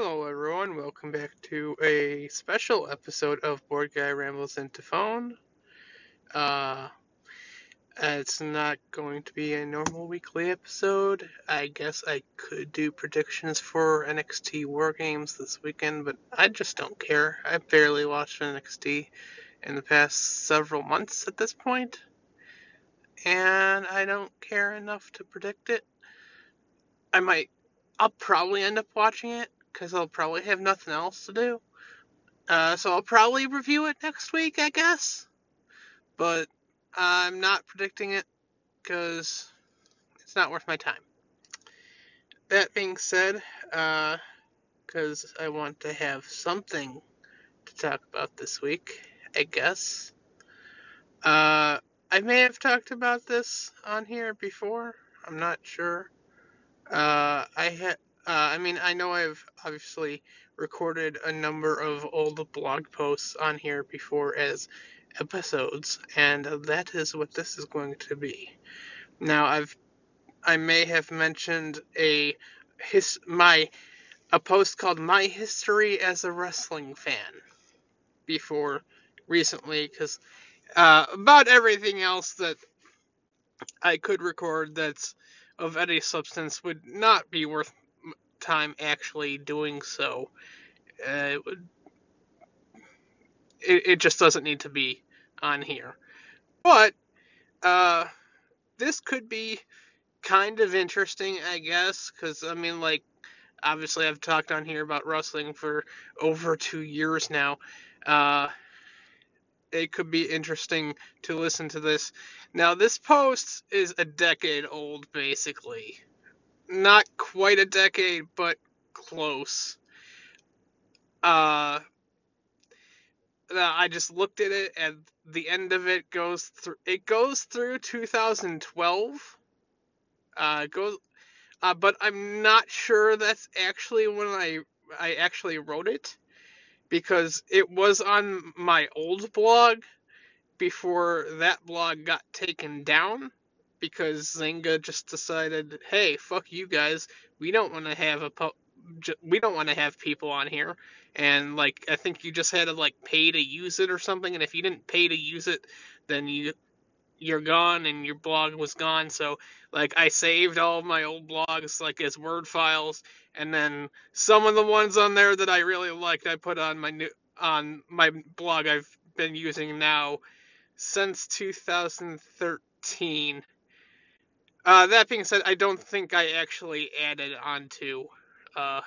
Hello, everyone. Welcome back to a special episode of Board Guy Rambles into Phone. Uh, it's not going to be a normal weekly episode. I guess I could do predictions for NXT War Games this weekend, but I just don't care. I barely watched NXT in the past several months at this point, and I don't care enough to predict it. I might, I'll probably end up watching it because I'll probably have nothing else to do. Uh, so I'll probably review it next week, I guess. But I'm not predicting it because it's not worth my time. That being said, because uh, I want to have something to talk about this week, I guess. Uh, I may have talked about this on here before. I'm not sure. Uh, I had uh, I mean, I know I've obviously recorded a number of old blog posts on here before as episodes, and that is what this is going to be. Now, I've I may have mentioned a his my a post called "My History as a Wrestling Fan" before recently, because uh, about everything else that I could record that's of any substance would not be worth time actually doing so. Uh, it, would, it, it just doesn't need to be on here. But uh, this could be kind of interesting, I guess, because I mean, like, obviously I've talked on here about wrestling for over two years now. Uh, it could be interesting to listen to this. Now, this post is a decade old, basically not quite a decade, but close. Uh, I just looked at it, and the end of it goes through. It goes through 2012. Uh, goes, uh, but I'm not sure that's actually when I I actually wrote it, because it was on my old blog before that blog got taken down because Xanga just decided, hey, fuck you guys, we don't want to have a po- we don't want to have people on here, and like I think you just had to like pay to use it or something, and if you didn't pay to use it, then you you're gone and your blog was gone. So like I saved all my old blogs like as Word files, and then some of the ones on there that I really liked, I put on my new on my blog I've been using now since 2013 uh, that being said, I don't think I actually added onto uh,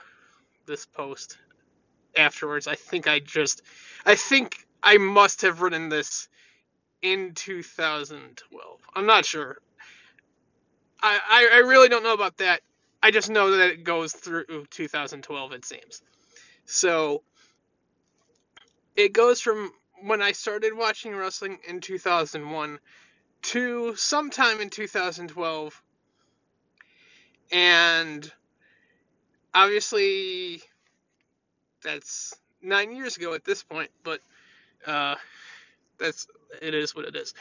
this post afterwards. I think I just, I think I must have written this in 2012. I'm not sure. I, I, I really don't know about that. I just know that it goes through 2012, it seems. So, it goes from when I started watching wrestling in 2001 to sometime in 2012. And obviously, that's nine years ago at this point, but uh, that's it is what it is.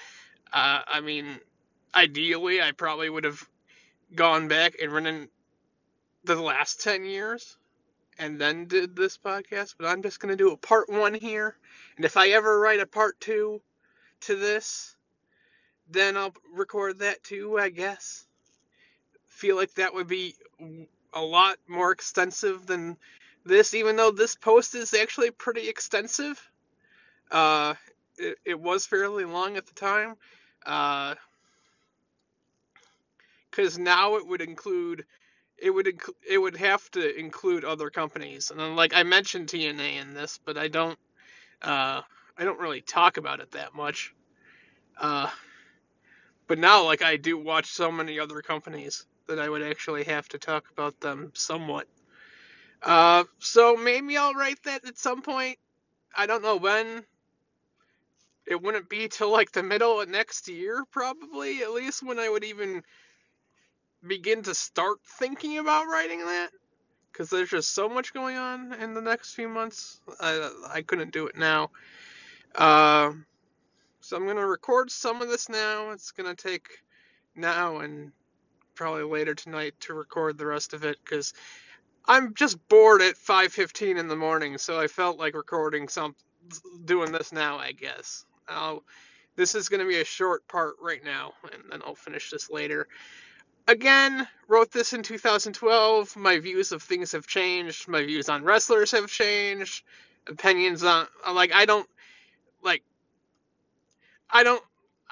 Uh, I mean, ideally, I probably would have gone back and written the last 10 years and then did this podcast, but I'm just going to do a part one here. And if I ever write a part two to this, then I'll record that too, I guess. Feel like that would be a lot more extensive than this, even though this post is actually pretty extensive. Uh, it, it was fairly long at the time. Because uh, now it would include it would inc- it would have to include other companies and then, like I mentioned TNA in this, but I don't uh, I don't really talk about it that much. Uh, but now, like, I do watch so many other companies that I would actually have to talk about them somewhat. Uh, so maybe I'll write that at some point. I don't know when. It wouldn't be till like the middle of next year, probably, at least when I would even begin to start thinking about writing that. Because there's just so much going on in the next few months. I, I couldn't do it now. Uh, so I'm going to record some of this now. It's going to take now and probably later tonight to record the rest of it because I'm just bored at 5:15 in the morning, so I felt like recording some, doing this now. I guess. I'll, this is going to be a short part right now, and then I'll finish this later. Again, wrote this in 2012. My views of things have changed. My views on wrestlers have changed. Opinions on like I don't like I don't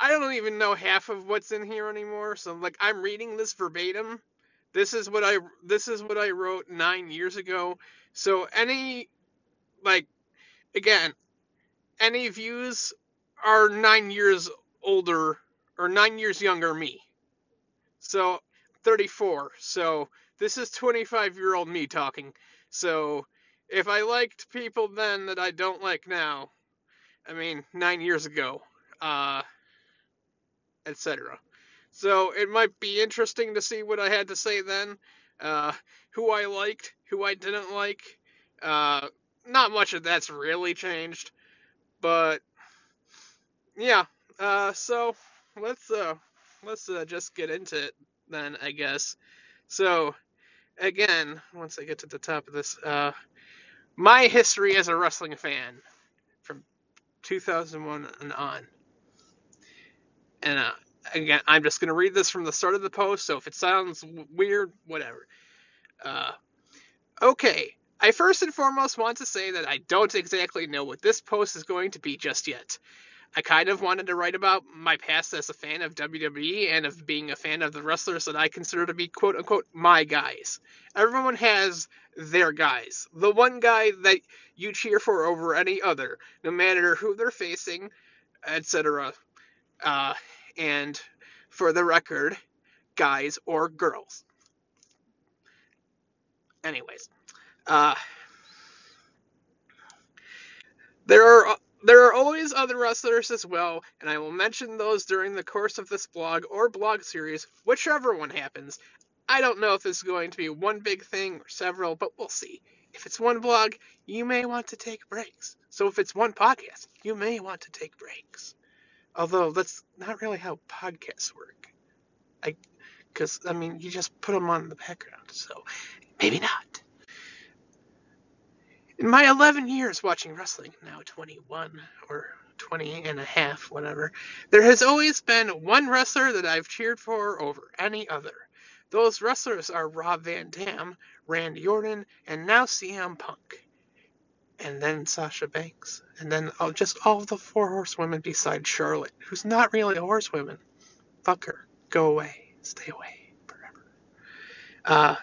I don't even know half of what's in here anymore. So like I'm reading this verbatim. This is what I this is what I wrote 9 years ago. So any like again, any views are 9 years older or 9 years younger me. So 34. So this is 25 year old me talking. So if I liked people then that I don't like now, I mean, 9 years ago, uh etc. So it might be interesting to see what I had to say then, uh, who I liked, who I didn't like. Uh, not much of that's really changed, but yeah. Uh, so let's uh, let's uh, just get into it then, I guess. So again, once I get to the top of this, uh, my history as a wrestling fan from 2001 and on. And uh, again, I'm just going to read this from the start of the post, so if it sounds weird, whatever. Uh, okay, I first and foremost want to say that I don't exactly know what this post is going to be just yet. I kind of wanted to write about my past as a fan of WWE and of being a fan of the wrestlers that I consider to be quote unquote my guys. Everyone has their guys. The one guy that you cheer for over any other, no matter who they're facing, etc. Uh, and for the record, guys or girls. Anyways, uh, there are there are always other wrestlers as well, and I will mention those during the course of this blog or blog series, whichever one happens. I don't know if this is going to be one big thing or several, but we'll see. If it's one blog, you may want to take breaks. So if it's one podcast, you may want to take breaks. Although that's not really how podcasts work. I, because I mean, you just put them on the background, so maybe not. In my 11 years watching wrestling, now 21 or 20 and a half, whatever, there has always been one wrestler that I've cheered for over any other. Those wrestlers are Rob Van Dam, Randy Orton, and now CM Punk and then Sasha Banks, and then oh, just all the four horsewomen besides Charlotte, who's not really a horsewoman. Fuck her. Go away. Stay away forever. Uh,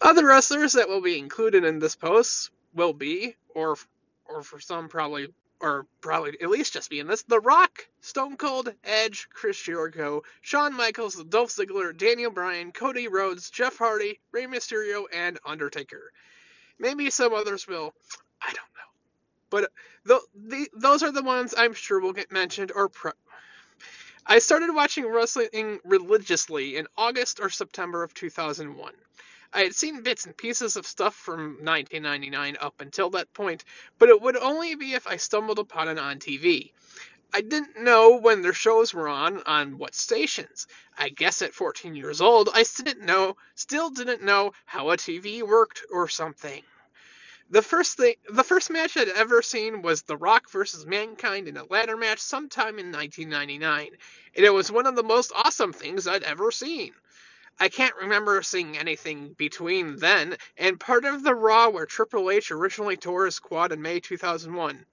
other wrestlers that will be included in this post will be, or or for some probably, or probably at least just be in this, The Rock, Stone Cold, Edge, Chris Jericho, Shawn Michaels, Dolph Ziggler, Daniel Bryan, Cody Rhodes, Jeff Hardy, Rey Mysterio, and Undertaker. Maybe some others will. I don't know. But the, those are the ones I'm sure will get mentioned or pro- I started watching wrestling religiously in August or September of 2001. I had seen bits and pieces of stuff from 1999 up until that point, but it would only be if I stumbled upon it on TV. I didn't know when their shows were on on what stations. I guess at 14 years old, I didn't know, still didn't know how a TV worked or something. The first thing, the first match I'd ever seen was The Rock versus Mankind in a ladder match sometime in 1999, and it was one of the most awesome things I'd ever seen. I can't remember seeing anything between then and part of the Raw where Triple H originally tore his quad in May 2001.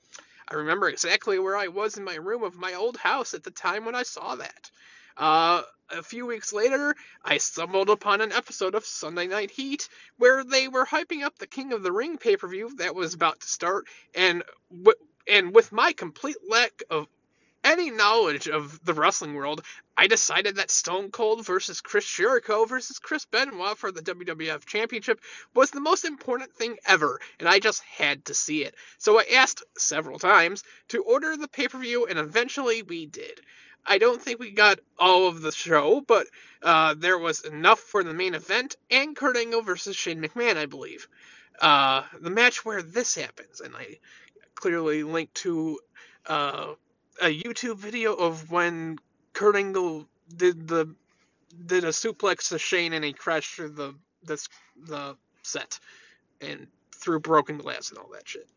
I remember exactly where I was in my room of my old house at the time when I saw that. Uh, a few weeks later, I stumbled upon an episode of Sunday Night Heat where they were hyping up the King of the Ring pay per view that was about to start, and w- and with my complete lack of any knowledge of the wrestling world, I decided that Stone Cold versus Chris Jericho versus Chris Benoit for the WWF Championship was the most important thing ever, and I just had to see it. So I asked several times to order the pay per view, and eventually we did. I don't think we got all of the show, but uh, there was enough for the main event and Kurt Angle versus Shane McMahon, I believe. Uh, the match where this happens, and I clearly linked to uh, a YouTube video of when Kurt Angle did the did a suplex to Shane and he crashed through the the the set and through broken glass and all that shit.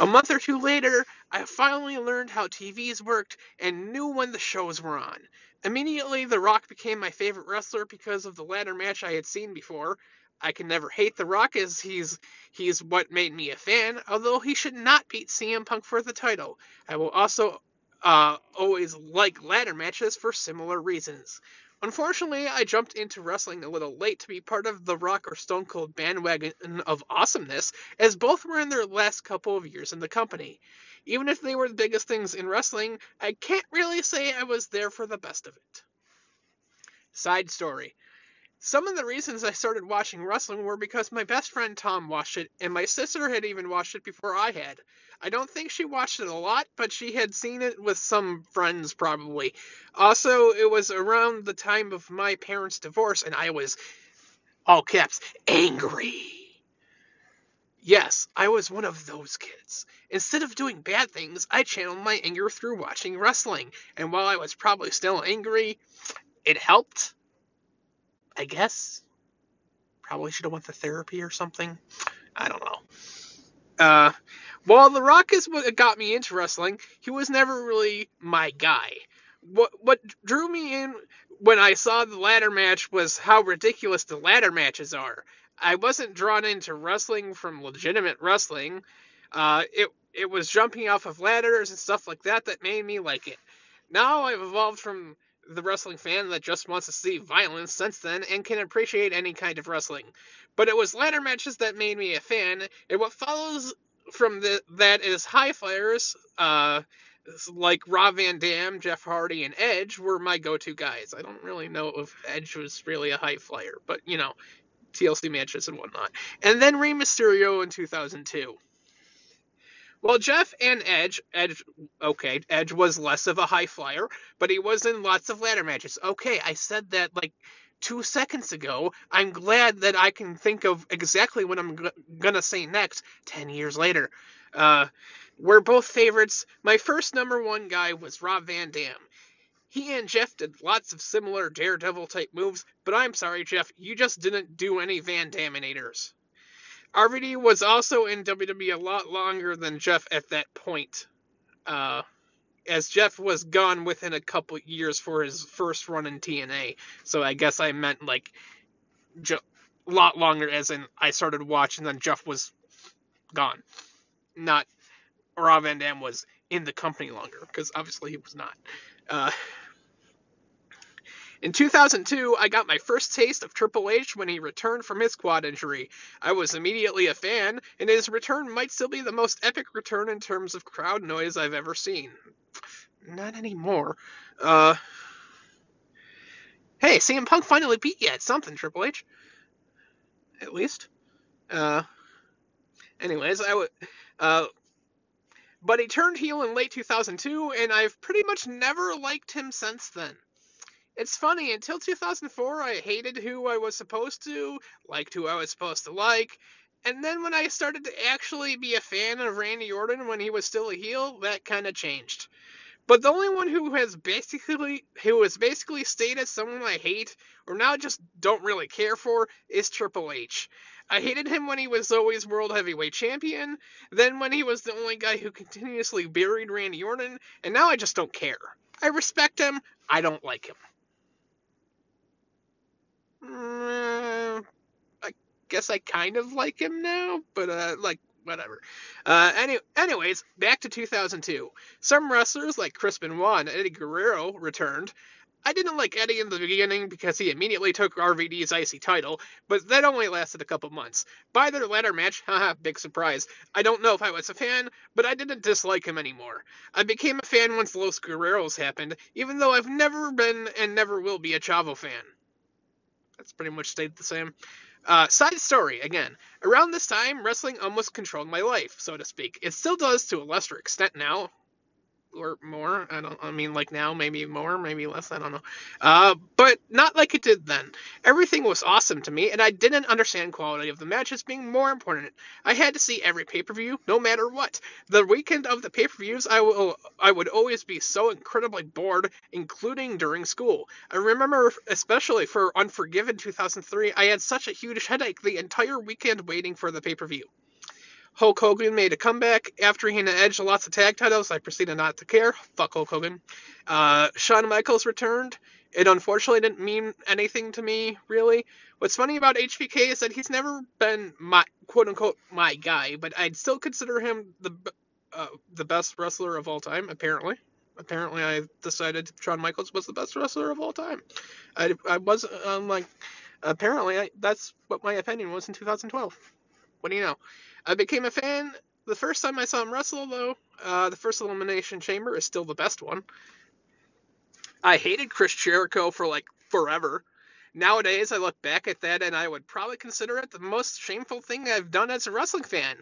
A month or two later, I finally learned how TVs worked and knew when the shows were on. Immediately, The Rock became my favorite wrestler because of the ladder match I had seen before. I can never hate The Rock as he's he's what made me a fan, although he should not beat CM Punk for the title. I will also uh, always like ladder matches for similar reasons. Unfortunately, I jumped into wrestling a little late to be part of the Rock or Stone Cold bandwagon of awesomeness, as both were in their last couple of years in the company. Even if they were the biggest things in wrestling, I can't really say I was there for the best of it. Side story. Some of the reasons I started watching wrestling were because my best friend Tom watched it, and my sister had even watched it before I had. I don't think she watched it a lot, but she had seen it with some friends probably. Also, it was around the time of my parents' divorce, and I was, all caps, angry. Yes, I was one of those kids. Instead of doing bad things, I channeled my anger through watching wrestling, and while I was probably still angry, it helped I guess. Probably should have went to therapy or something. I don't know. Uh, while The Rock is what got me into wrestling, he was never really my guy. What what drew me in when I saw the ladder match was how ridiculous the ladder matches are. I wasn't drawn into wrestling from legitimate wrestling. Uh, it it was jumping off of ladders and stuff like that that made me like it. Now I've evolved from the wrestling fan that just wants to see violence since then and can appreciate any kind of wrestling. But it was ladder matches that made me a fan, and what follows from the, that is high flyers, uh, like Rob Van Dam, Jeff Hardy, and Edge were my go-to guys. I don't really know if Edge was really a high flyer, but you know, TLC matches and whatnot. And then Rey Mysterio in 2002. Well, Jeff and Edge, Edge, okay, Edge was less of a high flyer, but he was in lots of ladder matches. Okay, I said that like two seconds ago. I'm glad that I can think of exactly what I'm g- gonna say next. Ten years later, uh, we're both favorites. My first number one guy was Rob Van Dam. He and Jeff did lots of similar Daredevil type moves, but I'm sorry, Jeff, you just didn't do any Van Daminators. RVD was also in WWE a lot longer than Jeff at that point, uh, as Jeff was gone within a couple years for his first run in TNA. So I guess I meant like a lot longer, as in I started watching, then Jeff was gone. Not Rob Van Dam was in the company longer, because obviously he was not. Uh, in 2002, I got my first taste of Triple H when he returned from his quad injury. I was immediately a fan, and his return might still be the most epic return in terms of crowd noise I've ever seen. Not anymore. Uh, hey, CM Punk finally beat you at something, Triple H. At least. Uh, anyways, I would. Uh, but he turned heel in late 2002, and I've pretty much never liked him since then. It's funny, until 2004, I hated who I was supposed to, liked who I was supposed to like, and then when I started to actually be a fan of Randy Orton when he was still a heel, that kind of changed. But the only one who has basically who has basically stayed as someone I hate or now just don't really care for is Triple H. I hated him when he was always world heavyweight champion, then when he was the only guy who continuously buried Randy Orton, and now I just don't care. I respect him, I don't like him. Mm, I guess I kind of like him now, but uh, like whatever. Uh, any, anyways, back to 2002. Some wrestlers like Chris Benoit and Eddie Guerrero returned. I didn't like Eddie in the beginning because he immediately took RVD's IC title, but that only lasted a couple months. By their ladder match, haha, big surprise. I don't know if I was a fan, but I didn't dislike him anymore. I became a fan once Los Guerreros happened, even though I've never been and never will be a Chavo fan. That's pretty much stayed the same. Uh, side story again. Around this time, wrestling almost controlled my life, so to speak. It still does to a lesser extent now. Or more. I don't. I mean, like now, maybe more, maybe less. I don't know. Uh, but not like it did then. Everything was awesome to me, and I didn't understand quality of the matches being more important. I had to see every pay per view, no matter what. The weekend of the pay per views, I will. I would always be so incredibly bored, including during school. I remember, especially for Unforgiven 2003, I had such a huge headache the entire weekend waiting for the pay per view. Hulk Hogan made a comeback after he had edged lots of tag titles. I proceeded not to care. Fuck Hulk Hogan. Uh, Shawn Michaels returned. It unfortunately didn't mean anything to me, really. What's funny about HBK is that he's never been my quote unquote my guy, but I'd still consider him the uh, the best wrestler of all time. Apparently, apparently, I decided Shawn Michaels was the best wrestler of all time. I, I was um, like, apparently, I, that's what my opinion was in 2012. What do you know? I became a fan the first time I saw him wrestle, though. Uh, the first Elimination Chamber is still the best one. I hated Chris Jericho for like forever. Nowadays, I look back at that and I would probably consider it the most shameful thing I've done as a wrestling fan.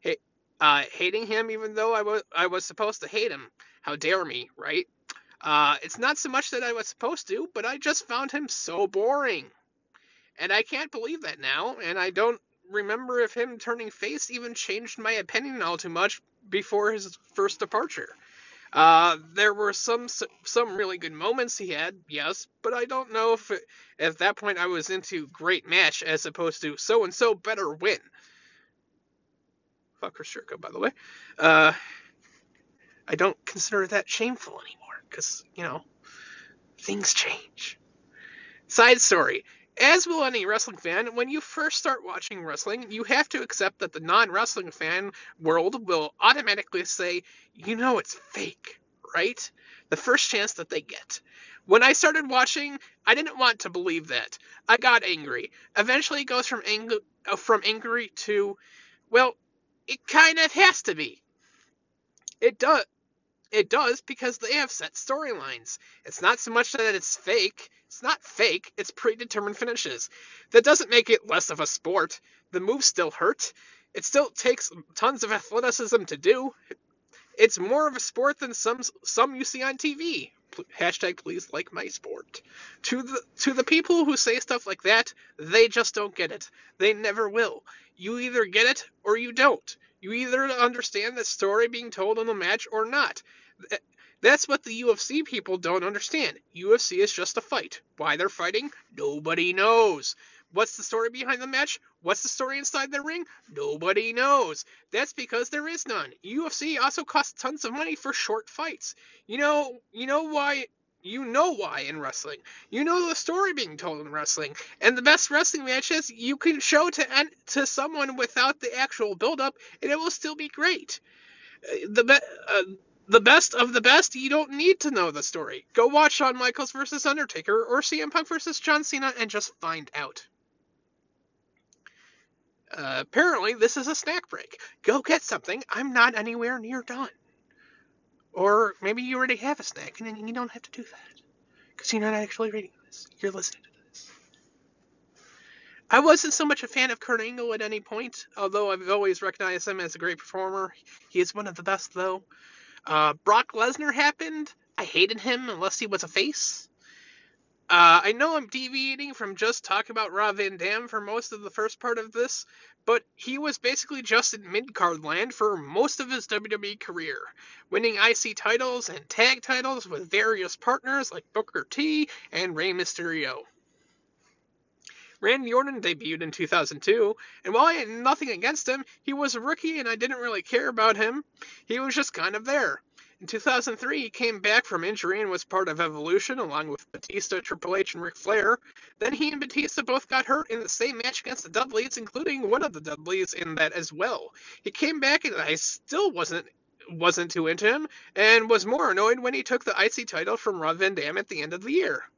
Hey, uh, hating him even though I was I was supposed to hate him. How dare me, right? Uh, it's not so much that I was supposed to, but I just found him so boring. And I can't believe that now, and I don't remember if him turning face even changed my opinion all too much before his first departure. Uh, there were some some really good moments he had, yes, but I don't know if it, at that point I was into great match as opposed to so and so better win. Fuck Jericho, by the way. Uh, I don't consider that shameful anymore because you know things change. Side story: as will any wrestling fan, when you first start watching wrestling, you have to accept that the non wrestling fan world will automatically say, you know, it's fake, right? The first chance that they get. When I started watching, I didn't want to believe that. I got angry. Eventually, it goes from, ang- uh, from angry to, well, it kind of has to be. It does. It does because they have set storylines. It's not so much that it's fake, it's not fake, it's predetermined finishes. That doesn't make it less of a sport. The moves still hurt. It still takes tons of athleticism to do. It's more of a sport than some some you see on TV. Hashtag please like my sport. To the to the people who say stuff like that, they just don't get it. They never will. You either get it or you don't. You either understand the story being told in the match or not. That's what the UFC people don't understand. UFC is just a fight. Why they're fighting, nobody knows. What's the story behind the match? What's the story inside the ring? Nobody knows. That's because there is none. UFC also costs tons of money for short fights. You know, you know why you know why in wrestling. You know the story being told in wrestling. And the best wrestling matches you can show to to someone without the actual build up and it will still be great. Uh, the be- uh, the best of the best, you don't need to know the story. Go watch Shawn Michaels versus Undertaker or CM Punk versus John Cena and just find out. Uh, apparently, this is a snack break. Go get something. I'm not anywhere near done. Or maybe you already have a snack and you don't have to do that. Because you're not actually reading this. You're listening to this. I wasn't so much a fan of Kurt Angle at any point, although I've always recognized him as a great performer. He is one of the best, though. Uh, Brock Lesnar happened. I hated him unless he was a face. Uh, I know I'm deviating from just talking about Rob Van Dam for most of the first part of this, but he was basically just in mid card land for most of his WWE career, winning IC titles and tag titles with various partners like Booker T and Rey Mysterio. Randy Orton debuted in 2002, and while I had nothing against him, he was a rookie and I didn't really care about him. He was just kind of there. In 2003, he came back from injury and was part of Evolution along with Batista, Triple H, and Ric Flair. Then he and Batista both got hurt in the same match against the Dudleys, including one of the Dudleys in that as well. He came back and I still wasn't wasn't too into him, and was more annoyed when he took the IC title from Rob Van Dam at the end of the year.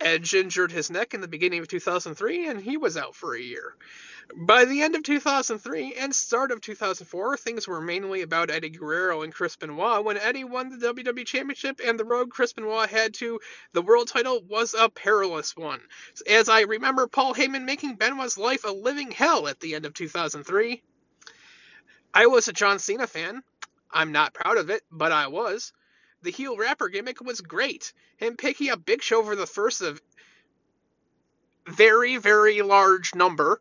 Edge injured his neck in the beginning of 2003, and he was out for a year. By the end of 2003 and start of 2004, things were mainly about Eddie Guerrero and Chris Benoit. When Eddie won the WWE Championship and the road Chris Benoit had to the world title was a perilous one. As I remember Paul Heyman making Benoit's life a living hell at the end of 2003. I was a John Cena fan. I'm not proud of it, but I was. The heel rapper gimmick was great. Him picking up Big Show for the first of very, very large number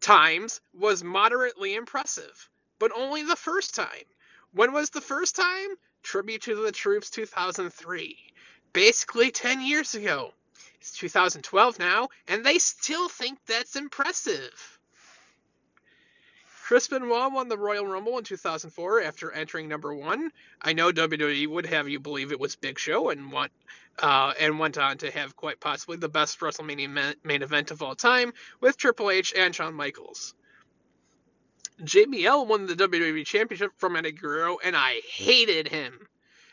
times was moderately impressive, but only the first time. When was the first time? Tribute to the Troops 2003. Basically 10 years ago. It's 2012 now, and they still think that's impressive. Chris Benoit won the Royal Rumble in 2004 after entering number one. I know WWE would have you believe it was Big Show and went, uh, and went on to have quite possibly the best WrestleMania main event of all time with Triple H and Shawn Michaels. JBL won the WWE Championship from Eddie Guerrero, and I hated him.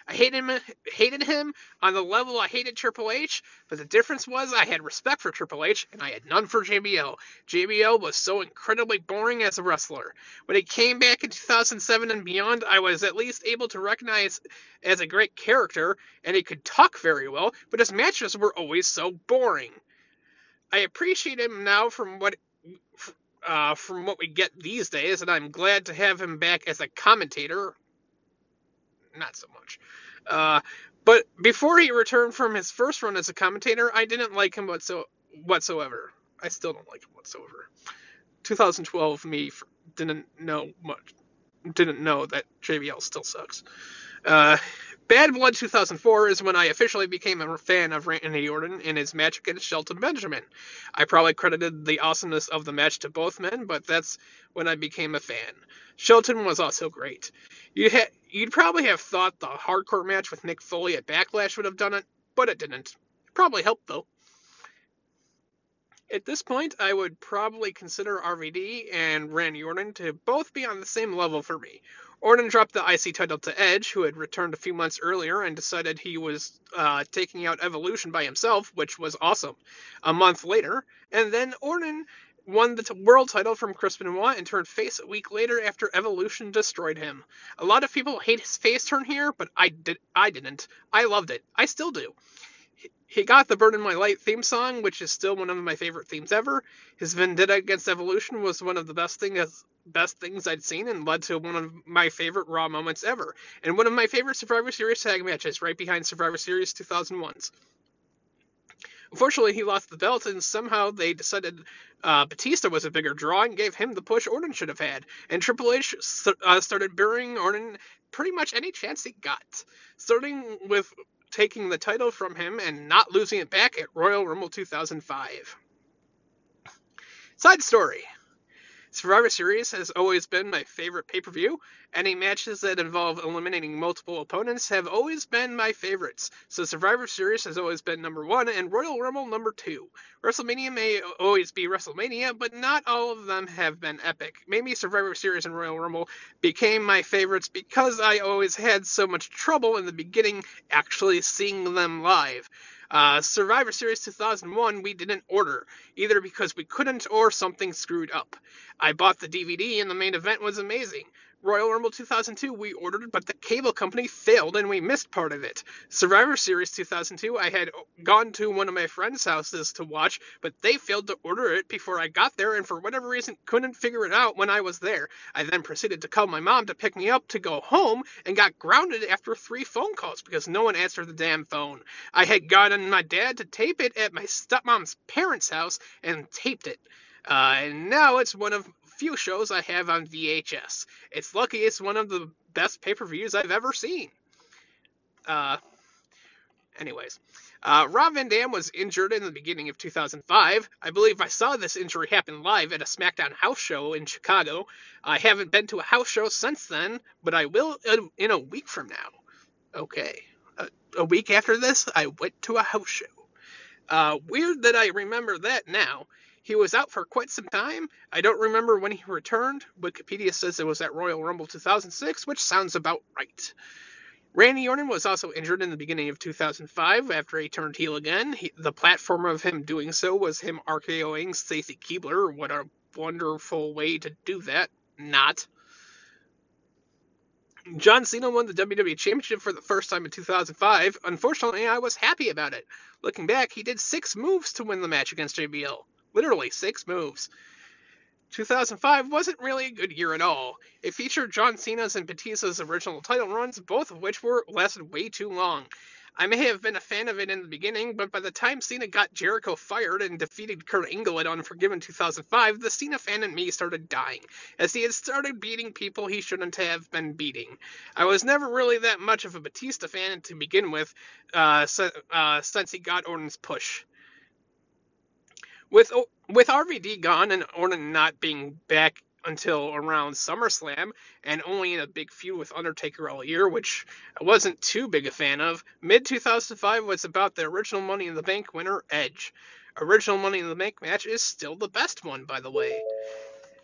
I hated him, hated him on the level I hated Triple H, but the difference was I had respect for Triple H and I had none for JBL. JBL was so incredibly boring as a wrestler. When he came back in 2007 and beyond, I was at least able to recognize as a great character, and he could talk very well, but his matches were always so boring. I appreciate him now from what uh, from what we get these days, and I'm glad to have him back as a commentator. Not so much. Uh, but before he returned from his first run as a commentator, I didn't like him whatso- whatsoever. I still don't like him whatsoever. 2012 me didn't know much, didn't know that JBL still sucks. Uh, Bad Blood 2004 is when I officially became a fan of Randy Orton in his match against Shelton Benjamin. I probably credited the awesomeness of the match to both men, but that's when I became a fan. Shelton was also great. You'd, ha- you'd probably have thought the hardcore match with Mick Foley at Backlash would have done it, but it didn't. It probably helped, though. At this point, I would probably consider RVD and Randy Orton to both be on the same level for me. Orton dropped the IC title to Edge, who had returned a few months earlier and decided he was uh, taking out Evolution by himself, which was awesome. A month later, and then Orton won the world title from Chris Benoit and turned face a week later after Evolution destroyed him. A lot of people hate his face turn here, but I did I didn't. I loved it. I still do. He got the Burn in My Light theme song, which is still one of my favorite themes ever. His Vendetta against Evolution was one of the best things best things I'd seen and led to one of my favorite Raw moments ever, and one of my favorite Survivor Series tag matches, right behind Survivor Series 2001's. Unfortunately, he lost the belt, and somehow they decided uh, Batista was a bigger draw and gave him the push Orton should have had. And Triple H uh, started burying Orton pretty much any chance he got, starting with taking the title from him and not losing it back at Royal Rumble 2005. Side story. Survivor Series has always been my favorite pay per view. Any matches that involve eliminating multiple opponents have always been my favorites. So Survivor Series has always been number one, and Royal Rumble number two. WrestleMania may always be WrestleMania, but not all of them have been epic. Maybe Survivor Series and Royal Rumble became my favorites because I always had so much trouble in the beginning actually seeing them live. Uh, Survivor Series 2001 we didn't order, either because we couldn't or something screwed up. I bought the DVD and the main event was amazing. Royal Rumble 2002 we ordered, but the cable company failed and we missed part of it. Survivor Series 2002 I had gone to one of my friends' houses to watch, but they failed to order it before I got there and for whatever reason couldn't figure it out when I was there. I then proceeded to call my mom to pick me up to go home and got grounded after three phone calls because no one answered the damn phone. I had gotten my dad to tape it at my stepmom's parents' house and taped it. Uh, and now it's one of few shows I have on VHS. It's lucky it's one of the best pay per views I've ever seen. Uh, anyways, uh, Rob Van Dam was injured in the beginning of 2005. I believe I saw this injury happen live at a SmackDown house show in Chicago. I haven't been to a house show since then, but I will in a week from now. Okay. A, a week after this, I went to a house show. Uh, weird that I remember that now. He was out for quite some time. I don't remember when he returned. Wikipedia says it was at Royal Rumble 2006, which sounds about right. Randy Orton was also injured in the beginning of 2005 after he turned heel again. He, the platform of him doing so was him RKOing Stacy Keibler. What a wonderful way to do that. Not. John Cena won the WWE Championship for the first time in 2005. Unfortunately, I was happy about it. Looking back, he did six moves to win the match against JBL. Literally six moves. 2005 wasn't really a good year at all. It featured John Cena's and Batista's original title runs, both of which were lasted way too long. I may have been a fan of it in the beginning, but by the time Cena got Jericho fired and defeated Kurt Angle at Unforgiven 2005, the Cena fan in me started dying, as he had started beating people he shouldn't have been beating. I was never really that much of a Batista fan to begin with, uh, uh, since he got Orton's push. With oh, with RVD gone and Orton not being back until around SummerSlam and only in a big feud with Undertaker all year, which I wasn't too big a fan of. Mid 2005 was about the original Money in the Bank winner, Edge. Original Money in the Bank match is still the best one, by the way.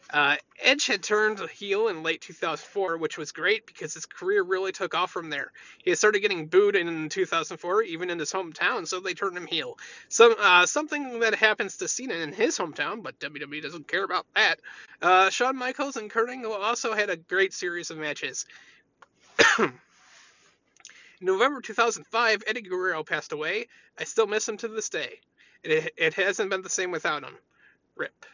Uh, Edge had turned heel in late 2004, which was great because his career really took off from there. He started getting booed in 2004, even in his hometown, so they turned him heel. Some uh, something that happens to Cena in his hometown, but WWE doesn't care about that. Uh, Shawn Michaels and Kurt Angle also had a great series of matches. in November 2005, Eddie Guerrero passed away. I still miss him to this day. It, it hasn't been the same without him. Rip.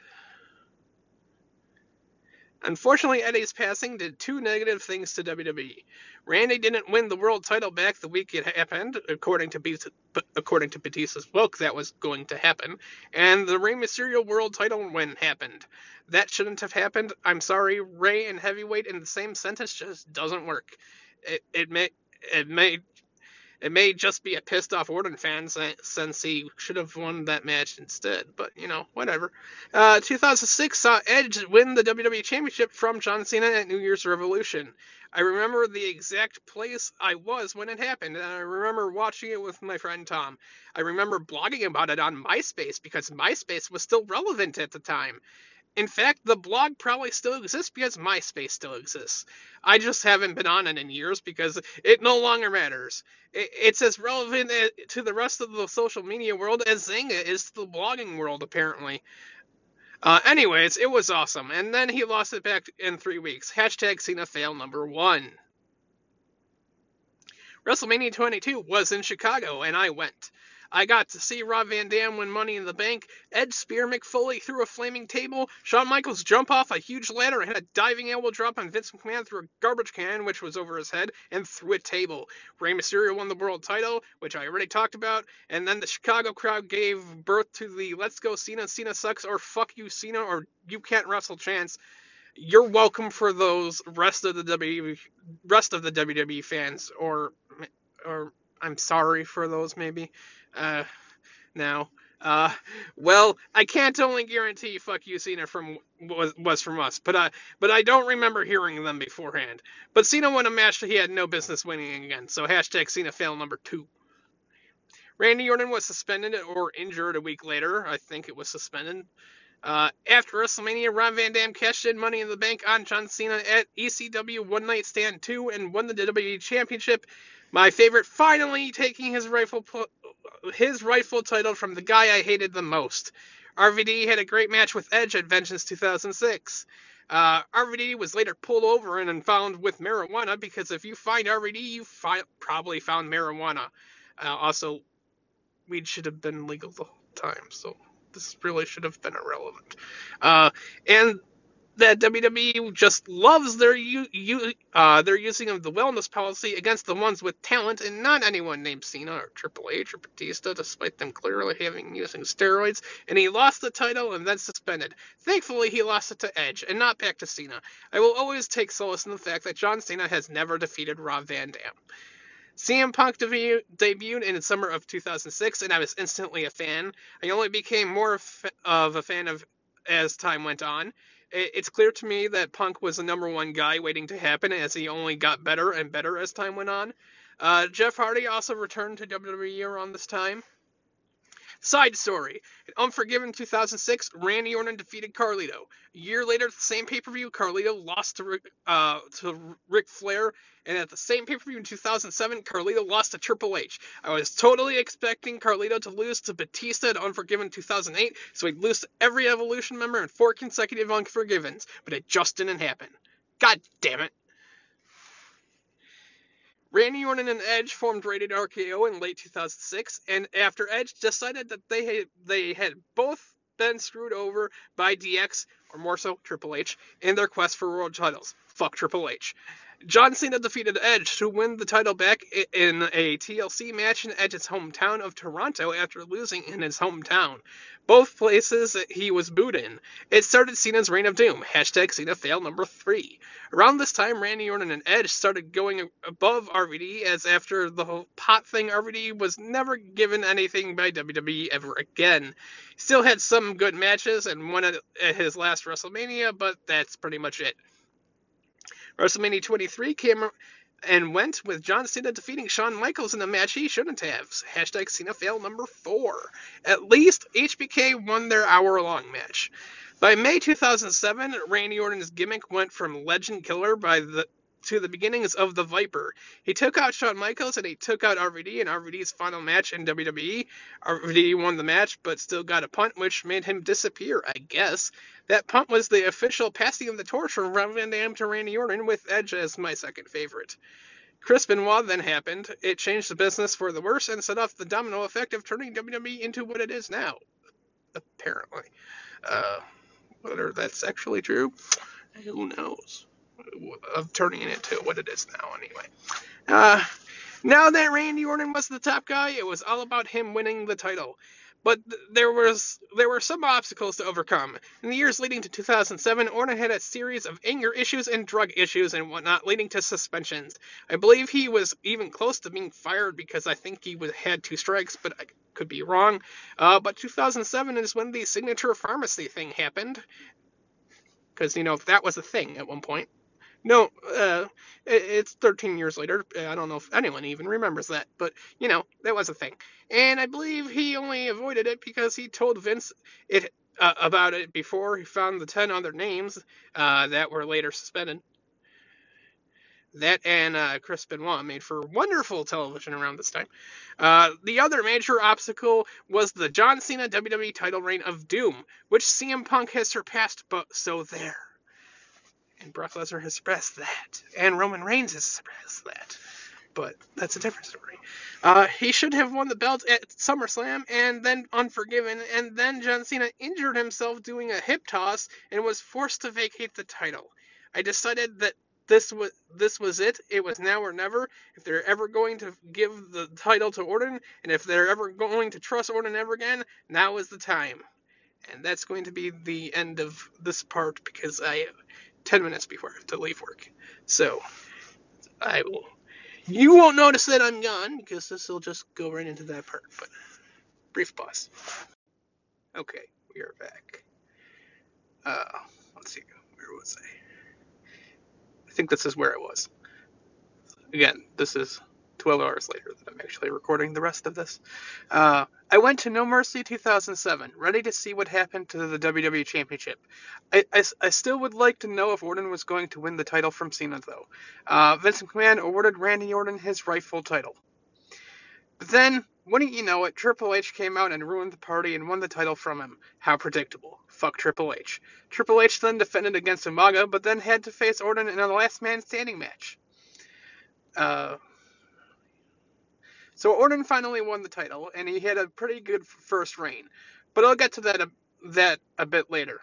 Unfortunately, Eddie's passing did two negative things to WWE. Randy didn't win the world title back the week it happened, according to Batista, according to Batista's book, that was going to happen, and the Rey Mysterio world title win happened. That shouldn't have happened. I'm sorry, Rey and heavyweight in the same sentence just doesn't work. It it may it may it may just be a pissed off Orton fan since he should have won that match instead, but you know, whatever. Uh, 2006 saw Edge win the WWE Championship from John Cena at New Year's Revolution. I remember the exact place I was when it happened, and I remember watching it with my friend Tom. I remember blogging about it on MySpace because MySpace was still relevant at the time. In fact, the blog probably still exists because MySpace still exists. I just haven't been on it in years because it no longer matters. It's as relevant to the rest of the social media world as Xanga is to the blogging world, apparently. Uh, anyways, it was awesome. And then he lost it back in three weeks. Hashtag Cena fail number one. WrestleMania 22 was in Chicago, and I went. I got to see Rob Van Dam win Money in the Bank, Ed spear Mick Foley through a flaming table, Shawn Michaels jump off a huge ladder and hit a diving elbow drop on Vince McMahon through a garbage can, which was over his head, and through a table. Rey Mysterio won the world title, which I already talked about, and then the Chicago crowd gave birth to the Let's Go Cena, Cena sucks, or Fuck You Cena, or You Can't Wrestle chance. You're welcome for those rest of the WWE rest of the WWE fans or or I'm sorry for those maybe uh, now. Uh, well, I can't only guarantee "fuck you, Cena" from was, was from us, but I but I don't remember hearing them beforehand. But Cena won a match that he had no business winning again, so hashtag Cena fail number two. Randy Orton was suspended or injured a week later. I think it was suspended. Uh, after WrestleMania, Rob Van Dam cashed in Money in the Bank on John Cena at ECW One Night Stand 2 and won the WWE Championship. My favorite finally taking his rightful his rightful title from the guy I hated the most. RVD had a great match with Edge at Vengeance 2006. Uh, RVD was later pulled over and found with marijuana because if you find RVD, you fi- probably found marijuana. Uh, also, weed should have been legal the whole time, so this really should have been irrelevant. Uh, and that WWE just loves their u- u- uh, their using of the wellness policy against the ones with talent and not anyone named Cena or Triple H or Batista, despite them clearly having using steroids. And he lost the title and then suspended. Thankfully, he lost it to Edge and not back to Cena. I will always take solace in the fact that John Cena has never defeated Rob Van Dam. CM Punk debu- debuted in the summer of 2006, and I was instantly a fan. I only became more of a fan of as time went on. It's clear to me that Punk was the number one guy waiting to happen as he only got better and better as time went on. Uh, Jeff Hardy also returned to WWE around this time. Side story. In Unforgiven 2006, Randy Orton defeated Carlito. A year later, at the same pay-per-view, Carlito lost to, uh, to Ric Flair. And at the same pay-per-view in 2007, Carlito lost to Triple H. I was totally expecting Carlito to lose to Batista at Unforgiven 2008, so he'd lose to every Evolution member in four consecutive Unforgivens. But it just didn't happen. God damn it. Randy Orton and Edge formed Rated RKO in late 2006, and after Edge decided that they had, they had both been screwed over by DX, or more so Triple H, in their quest for world titles. Fuck Triple H. John Cena defeated Edge to win the title back in a TLC match in Edge's hometown of Toronto after losing in his hometown. Both places he was booed in. It started Cena's reign of doom. Hashtag Cena fail number three. Around this time, Randy Orton and Edge started going above RVD, as after the whole pot thing, RVD was never given anything by WWE ever again. Still had some good matches and won at his last WrestleMania, but that's pretty much it. WrestleMania 23 came and went with John Cena defeating Shawn Michaels in a match he shouldn't have. Hashtag Cena fail number four. At least HBK won their hour long match. By May 2007, Randy Orton's gimmick went from legend killer by the to the beginnings of the Viper. He took out Shawn Michaels and he took out RVD in RVD's final match in WWE. RVD won the match, but still got a punt, which made him disappear, I guess. That punt was the official passing of the torch from Rob Van Dam to Randy Orton, with Edge as my second favorite. Chris Benoit then happened. It changed the business for the worse and set off the domino effect of turning WWE into what it is now. Apparently. Uh, whether that's actually true, who knows? Of turning it into what it is now, anyway. Uh, now that Randy Orton was the top guy, it was all about him winning the title. But there was there were some obstacles to overcome. In the years leading to 2007, Orton had a series of anger issues and drug issues and whatnot, leading to suspensions. I believe he was even close to being fired because I think he was, had two strikes, but I could be wrong. Uh, but 2007 is when the signature pharmacy thing happened, because you know that was a thing at one point. No, uh, it's 13 years later. I don't know if anyone even remembers that, but you know that was a thing. And I believe he only avoided it because he told Vince it uh, about it before he found the 10 other names uh, that were later suspended. That and uh, Chris Benoit made for wonderful television around this time. Uh, the other major obstacle was the John Cena WWE title reign of Doom, which CM Punk has surpassed, but so there and Brock Lesnar has surpassed that, and Roman Reigns has surpassed that. But that's a different story. Uh, he should have won the belt at SummerSlam and then Unforgiven, and then John Cena injured himself doing a hip toss and was forced to vacate the title. I decided that this was this was it. It was now or never. If they're ever going to give the title to Orton, and if they're ever going to trust Orton ever again, now is the time. And that's going to be the end of this part because I 10 minutes before to leave work. So, I will. You won't notice that I'm gone because this will just go right into that part. But, brief pause. Okay, we are back. Uh, let's see, where was I? I think this is where I was. Again, this is 12 hours later that I'm actually recording the rest of this. Uh, I went to No Mercy 2007, ready to see what happened to the WWE Championship. I, I, I still would like to know if Orton was going to win the title from Cena, though. Uh, Vince McMahon awarded Randy Orton his rightful title. But then, wouldn't you know it, Triple H came out and ruined the party and won the title from him. How predictable. Fuck Triple H. Triple H then defended against Umaga, but then had to face Orton in a last man standing match. Uh, so Orton finally won the title, and he had a pretty good first reign. But I'll get to that a, that a bit later.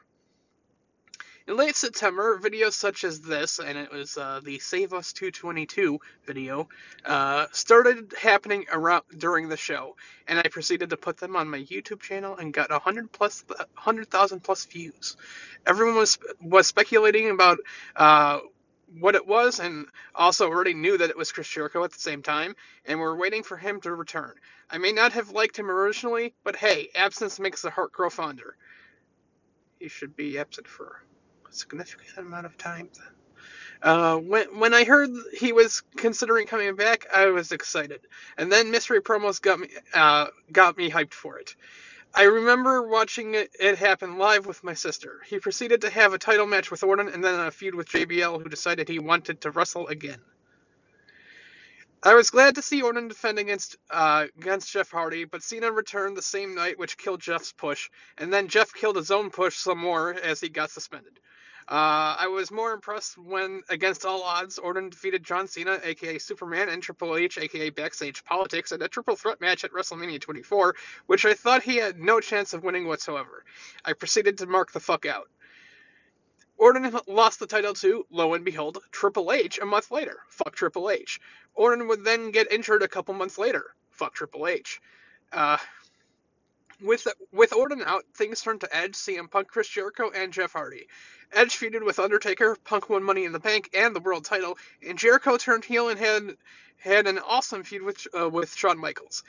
In late September, videos such as this, and it was uh, the Save Us 222 video, uh, started happening around during the show, and I proceeded to put them on my YouTube channel and got 100 plus, 100,000 plus views. Everyone was was speculating about uh, what it was and also already knew that it was Chris Jericho at the same time, and we're waiting for him to return. I may not have liked him originally, but hey, absence makes the heart grow fonder. He should be absent for a significant amount of time then. Uh, when when I heard he was considering coming back, I was excited, and then mystery promos got me uh, got me hyped for it. I remember watching it, it, happen live with my sister. He proceeded to have a title match with Orton and then a feud with JBL, who decided he wanted to wrestle again. I was glad to see Orton defend against uh, against Jeff Hardy, but Cena returned the same night, which killed Jeff's push, and then Jeff killed his own push some more as he got suspended. Uh, I was more impressed when, against all odds, Orton defeated John Cena, aka Superman, and Triple H, aka Backstage Politics, in a triple threat match at WrestleMania 24, which I thought he had no chance of winning whatsoever. I proceeded to mark the fuck out. Orton lost the title to, lo and behold, Triple H a month later. Fuck Triple H. Orton would then get injured a couple months later. Fuck Triple H. Uh, with with Orton out, things turned to Edge, CM Punk, Chris Jericho, and Jeff Hardy. Edge feuded with Undertaker, Punk won Money in the Bank and the World Title, and Jericho turned heel and had had an awesome feud with uh, with Shawn Michaels.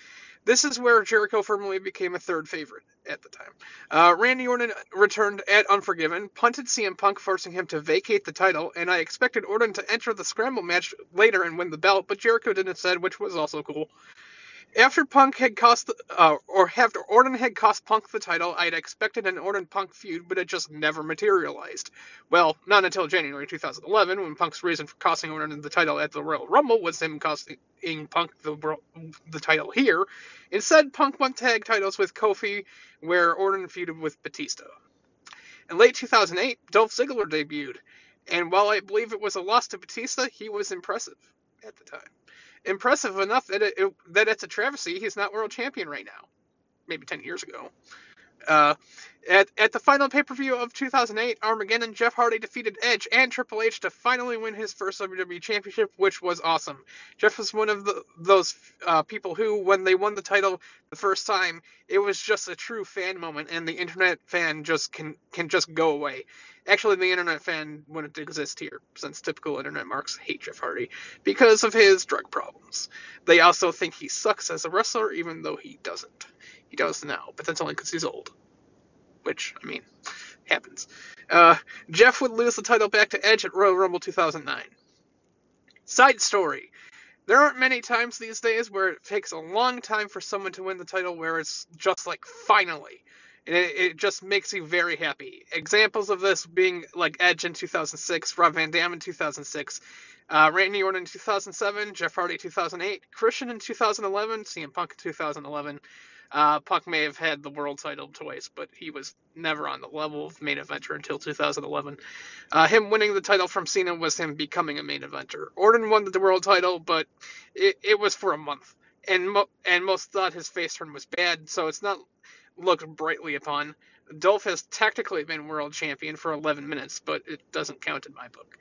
This is where Jericho firmly became a third favorite at the time. Uh, Randy Orton returned at Unforgiven, punted CM Punk, forcing him to vacate the title, and I expected Orton to enter the scramble match later and win the belt, but Jericho did instead, which was also cool. After Punk had cost, uh, or after Orton had cost Punk the title, I'd expected an Orton Punk feud, but it just never materialized. Well, not until January 2011, when Punk's reason for costing Orton the title at the Royal Rumble was him costing Punk the the title here. Instead, Punk won tag titles with Kofi, where Orton feuded with Batista. In late 2008, Dolph Ziggler debuted, and while I believe it was a loss to Batista, he was impressive at the time impressive enough that it, it, that it's a travesty he's not world champion right now. Maybe ten years ago. Uh, at, at the final pay per view of 2008, Armageddon, Jeff Hardy defeated Edge and Triple H to finally win his first WWE Championship, which was awesome. Jeff was one of the, those uh, people who, when they won the title the first time, it was just a true fan moment, and the internet fan just can can just go away. Actually, the internet fan wouldn't exist here, since typical internet marks hate Jeff Hardy because of his drug problems. They also think he sucks as a wrestler, even though he doesn't. He does now, but that's only because he's old. Which, I mean, happens. Uh, Jeff would lose the title back to Edge at Royal Rumble 2009. Side story. There aren't many times these days where it takes a long time for someone to win the title where it's just like finally and it, it, just makes you very happy. Examples of this being like Edge in 2006, Rob Van Dam in 2006, uh, Randy Orton in 2007, Jeff Hardy 2008, Christian in 2011, CM Punk in 2011. Uh, Punk may have had the world title twice, but he was never on the level of main eventer until 2011. Uh, him winning the title from Cena was him becoming a main eventer. Orton won the world title, but it, it was for a month, and mo- and most thought his face turn was bad, so it's not looked brightly upon. Dolph has technically been world champion for 11 minutes, but it doesn't count in my book.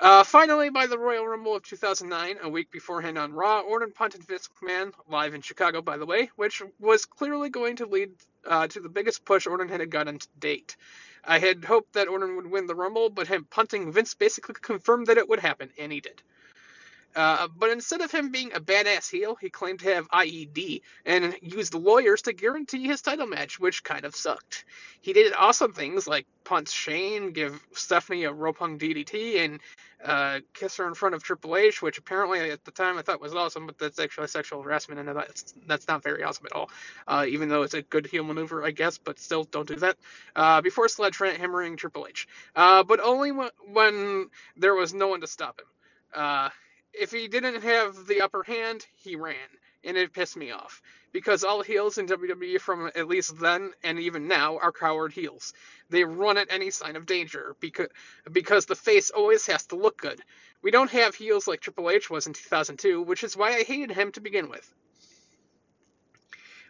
Uh, finally, by the Royal Rumble of 2009, a week beforehand on Raw, Orton punted Vince McMahon, live in Chicago, by the way, which was clearly going to lead uh, to the biggest push Orton had gotten to date. I had hoped that Orton would win the Rumble, but him punting Vince basically confirmed that it would happen, and he did. Uh, but instead of him being a badass heel, he claimed to have IED and used lawyers to guarantee his title match, which kind of sucked. He did awesome things like punch Shane, give Stephanie a rope hung DDT, and uh, kiss her in front of Triple H, which apparently at the time I thought was awesome, but that's actually sexual harassment, and that's that's not very awesome at all. Uh, even though it's a good heel maneuver, I guess, but still don't do that. Uh, before sledgehammering Triple H, uh, but only when, when there was no one to stop him. If he didn't have the upper hand, he ran, and it pissed me off because all heels in WWE from at least then and even now are coward heels. They run at any sign of danger because because the face always has to look good. We don't have heels like Triple H was in 2002, which is why I hated him to begin with.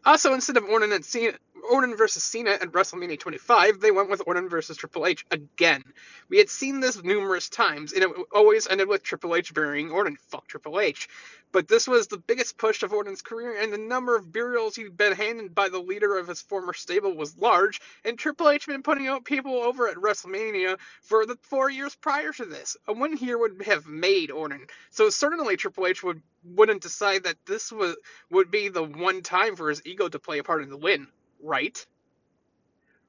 Also, instead of and Cena, Orton versus Cena at WrestleMania 25, they went with Orton versus Triple H again. We had seen this numerous times, and it always ended with Triple H burying Orton. Fuck Triple H. But this was the biggest push of Orton's career, and the number of burials he'd been handed by the leader of his former stable was large, and Triple H had been putting out people over at WrestleMania for the four years prior to this. A win here would have made Orton, so certainly Triple H would, wouldn't decide that this was, would be the one time for his ego to play a part in the win right?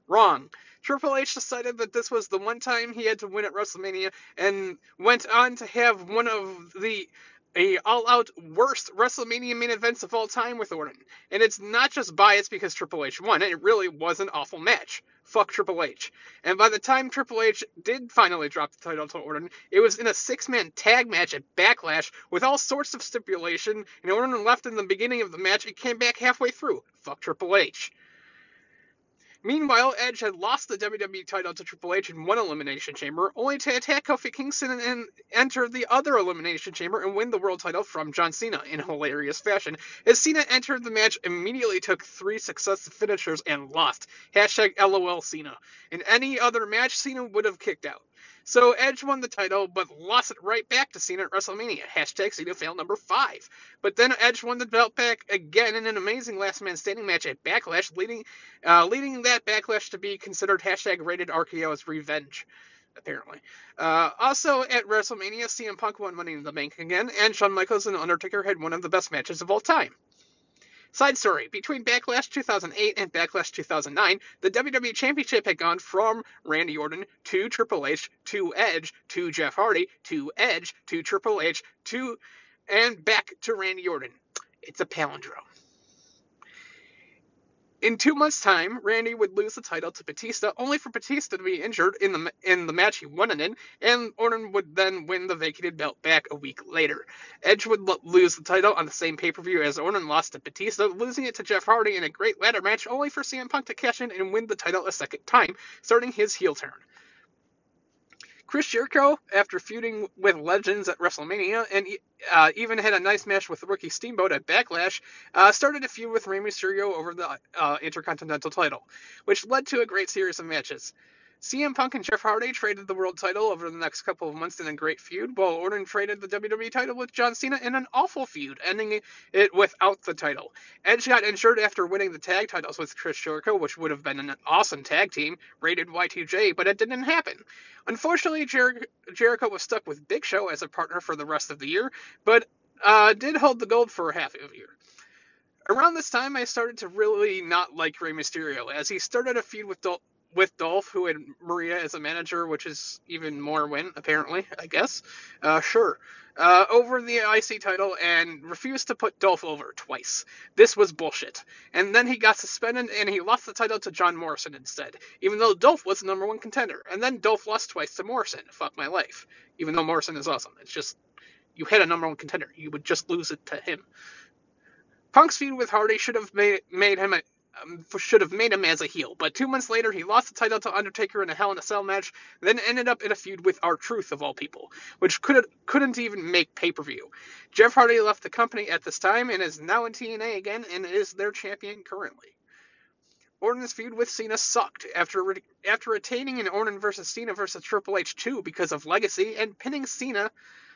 Wrong. Triple H decided that this was the one time he had to win at WrestleMania and went on to have one of the a all-out worst WrestleMania main events of all time with Orton. And it's not just biased because Triple H won. It really was an awful match. Fuck Triple H. And by the time Triple H did finally drop the title to Orton, it was in a six-man tag match at Backlash with all sorts of stipulation, and Orton left in the beginning of the match and came back halfway through. Fuck Triple H. Meanwhile, Edge had lost the WWE title to Triple H in one Elimination Chamber, only to attack Kofi Kingston and enter the other Elimination Chamber and win the world title from John Cena in hilarious fashion. As Cena entered the match, immediately took three successive finishers and lost. Hashtag LOL Cena. In any other match, Cena would have kicked out. So Edge won the title, but lost it right back to Cena at WrestleMania. Hashtag Cena fail number five. But then Edge won the belt back again in an amazing last man standing match at Backlash, leading uh, leading that Backlash to be considered hashtag rated RKO's revenge. Apparently. Uh, also at WrestleMania, CM Punk won Money in the Bank again, and Shawn Michaels and Undertaker had one of the best matches of all time. Side story Between Backlash 2008 and Backlash 2009, the WWE Championship had gone from Randy Orton to Triple H to Edge to Jeff Hardy to Edge to Triple H to and back to Randy Orton. It's a palindrome. In two months' time, Randy would lose the title to Batista, only for Batista to be injured in the in the match he won it in, and Orton would then win the vacated belt back a week later. Edge would lo- lose the title on the same pay-per-view as Orton lost to Batista, losing it to Jeff Hardy in a great ladder match, only for CM Punk to cash in and win the title a second time, starting his heel turn. Chris Jericho, after feuding with legends at WrestleMania and uh, even had a nice match with Ricky Steamboat at Backlash, uh, started a feud with Rey Mysterio over the uh, Intercontinental title, which led to a great series of matches. CM Punk and Jeff Hardy traded the world title over the next couple of months in a great feud, while Orton traded the WWE title with John Cena in an awful feud, ending it without the title. Edge got injured after winning the tag titles with Chris Jericho, which would have been an awesome tag team, rated Y2J, but it didn't happen. Unfortunately, Jer- Jericho was stuck with Big Show as a partner for the rest of the year, but uh, did hold the gold for half of a year. Around this time, I started to really not like Rey Mysterio, as he started a feud with Dol- with Dolph, who had Maria as a manager, which is even more win, apparently, I guess. Uh, sure. Uh, over the IC title and refused to put Dolph over twice. This was bullshit. And then he got suspended and he lost the title to John Morrison instead, even though Dolph was the number one contender. And then Dolph lost twice to Morrison. Fuck my life. Even though Morrison is awesome. It's just, you hit a number one contender. You would just lose it to him. Punk's feud with Hardy should have made, made him a, um, should have made him as a heel. But two months later, he lost the title to Undertaker in a Hell in a Cell match, then ended up in a feud with R-Truth of all people, which could couldn't even make pay per view. Jeff Hardy left the company at this time and is now in TNA again and is their champion currently. Orton's feud with Cena sucked after re- after retaining an Orton versus Cena versus Triple H 2 because of legacy and pinning Cena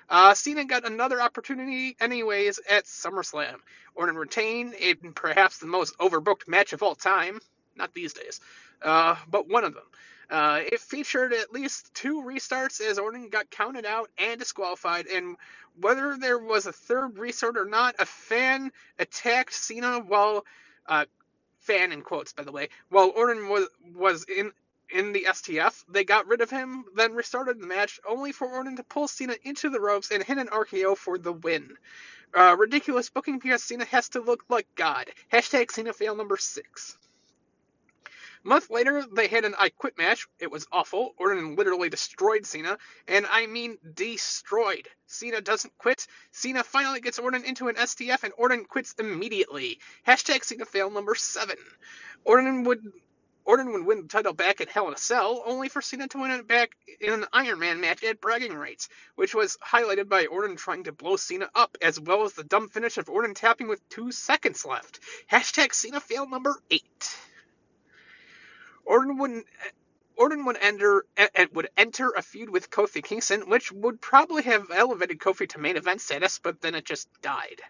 uh, Cena got another opportunity, anyways, at SummerSlam. Orton retained in perhaps the most overbooked match of all time. Not these days, uh, but one of them. Uh, it featured at least two restarts as Orton got counted out and disqualified, and whether there was a third restart or not, a fan attacked Cena while uh, fan in quotes by the way, while Orton was was in in the STF. They got rid of him, then restarted the match, only for Orton to pull Cena into the ropes and hit an RKO for the win. Uh, ridiculous booking because Cena has to look like God. Hashtag Cena fail number six. A month later, they had an I Quit match. It was awful. Orton literally destroyed Cena, and I mean destroyed. Cena doesn't quit. Cena finally gets Orton into an STF, and Orton quits immediately. Hashtag Cena fail number seven. Orton would Orton would win the title back at Hell in a Cell, only for Cena to win it back in an Iron Man match at Bragging Rights, which was highlighted by Orton trying to blow Cena up, as well as the dumb finish of Orton tapping with two seconds left. Hashtag Cena fail number eight. Orton would Orton would enter would enter a feud with Kofi Kingston, which would probably have elevated Kofi to main event status, but then it just died.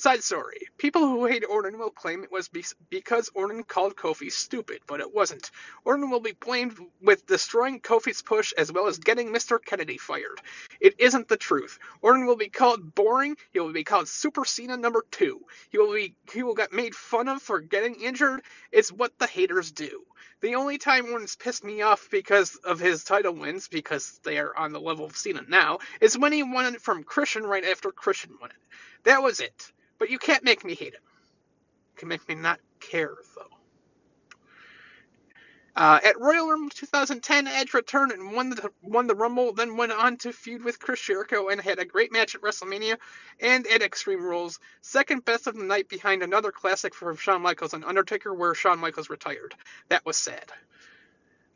Side story. People who hate Orton will claim it was be- because Orton called Kofi stupid, but it wasn't. Orton will be blamed with destroying Kofi's push as well as getting Mr. Kennedy fired. It isn't the truth. Orton will be called boring. He will be called Super Cena number two. He will be he will get made fun of for getting injured. It's what the haters do. The only time Orton's pissed me off because of his title wins, because they are on the level of Cena now, is when he won it from Christian right after Christian won it. That was it. But you can't make me hate him. You can make me not care, though. Uh, at Royal Rumble 2010, Edge returned and won the won the Rumble, then went on to feud with Chris Jericho and had a great match at WrestleMania and at Extreme Rules. Second best of the night behind another classic for Shawn Michaels and Undertaker, where Shawn Michaels retired. That was sad.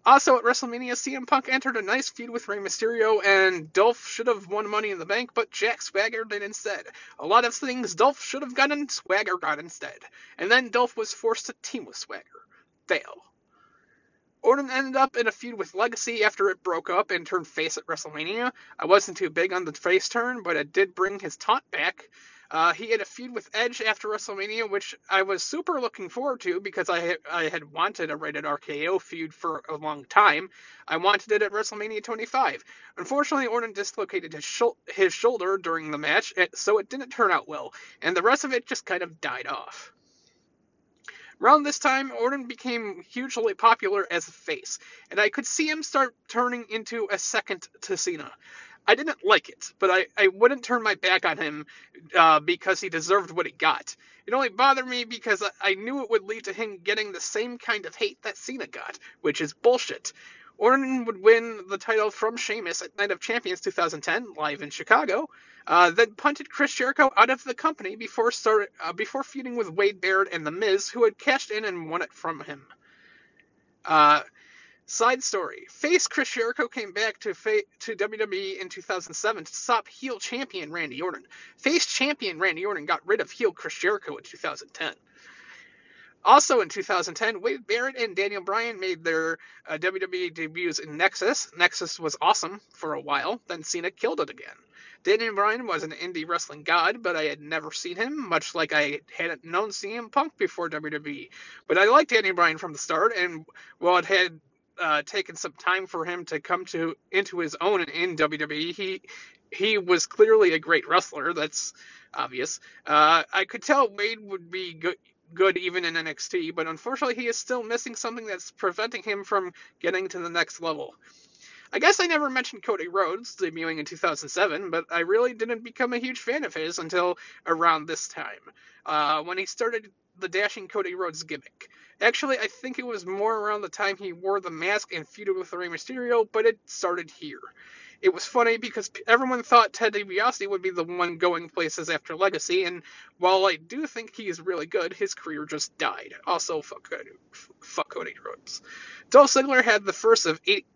Also at WrestleMania, CM Punk entered a nice feud with Rey Mysterio, and Dolph should have won Money in the Bank, but Jack Swagger did instead. A lot of things Dolph should have gotten, Swagger got instead. And then Dolph was forced to team with Swagger. Fail. Orton ended up in a feud with Legacy after it broke up and turned face at WrestleMania. I wasn't too big on the face turn, but it did bring his taunt back. Uh, he had a feud with Edge after WrestleMania, which I was super looking forward to because I I had wanted a rated RKO feud for a long time. I wanted it at WrestleMania 25. Unfortunately, Orton dislocated his, his shoulder during the match, so it didn't turn out well, and the rest of it just kind of died off. Around this time, Orton became hugely popular as a face, and I could see him start turning into a second to Cena. I didn't like it, but I, I wouldn't turn my back on him uh, because he deserved what he got. It only bothered me because I, I knew it would lead to him getting the same kind of hate that Cena got, which is bullshit. Orton would win the title from Sheamus at Night of Champions 2010, live in Chicago, uh, then punted Chris Jericho out of the company before start, uh, before feuding with Wade Barrett and The Miz, who had cashed in and won it from him. Uh, Side story: Face Chris Jericho came back to fa- to WWE in 2007 to stop heel champion Randy Orton. Face champion Randy Orton got rid of heel Chris Jericho in 2010. Also in 2010, Wade Barrett and Daniel Bryan made their uh, WWE debuts in Nexus. Nexus was awesome for a while, then Cena killed it again. Daniel Bryan was an indie wrestling god, but I had never seen him, much like I hadn't known CM Punk before WWE. But I liked Daniel Bryan from the start, and while it had uh, taken some time for him to come to into his own in WWE. He he was clearly a great wrestler. That's obvious. Uh, I could tell Wade would be good good even in NXT, but unfortunately he is still missing something that's preventing him from getting to the next level. I guess I never mentioned Cody Rhodes debuting in 2007, but I really didn't become a huge fan of his until around this time, uh, when he started the dashing Cody Rhodes gimmick. Actually, I think it was more around the time he wore the mask and feuded with Rey Mysterio, but it started here. It was funny because everyone thought Ted DiBiase would be the one going places after Legacy, and while I do think he is really good, his career just died. Also, fuck, uh, fuck Cody Rhodes. Dolph Ziggler had the first of eight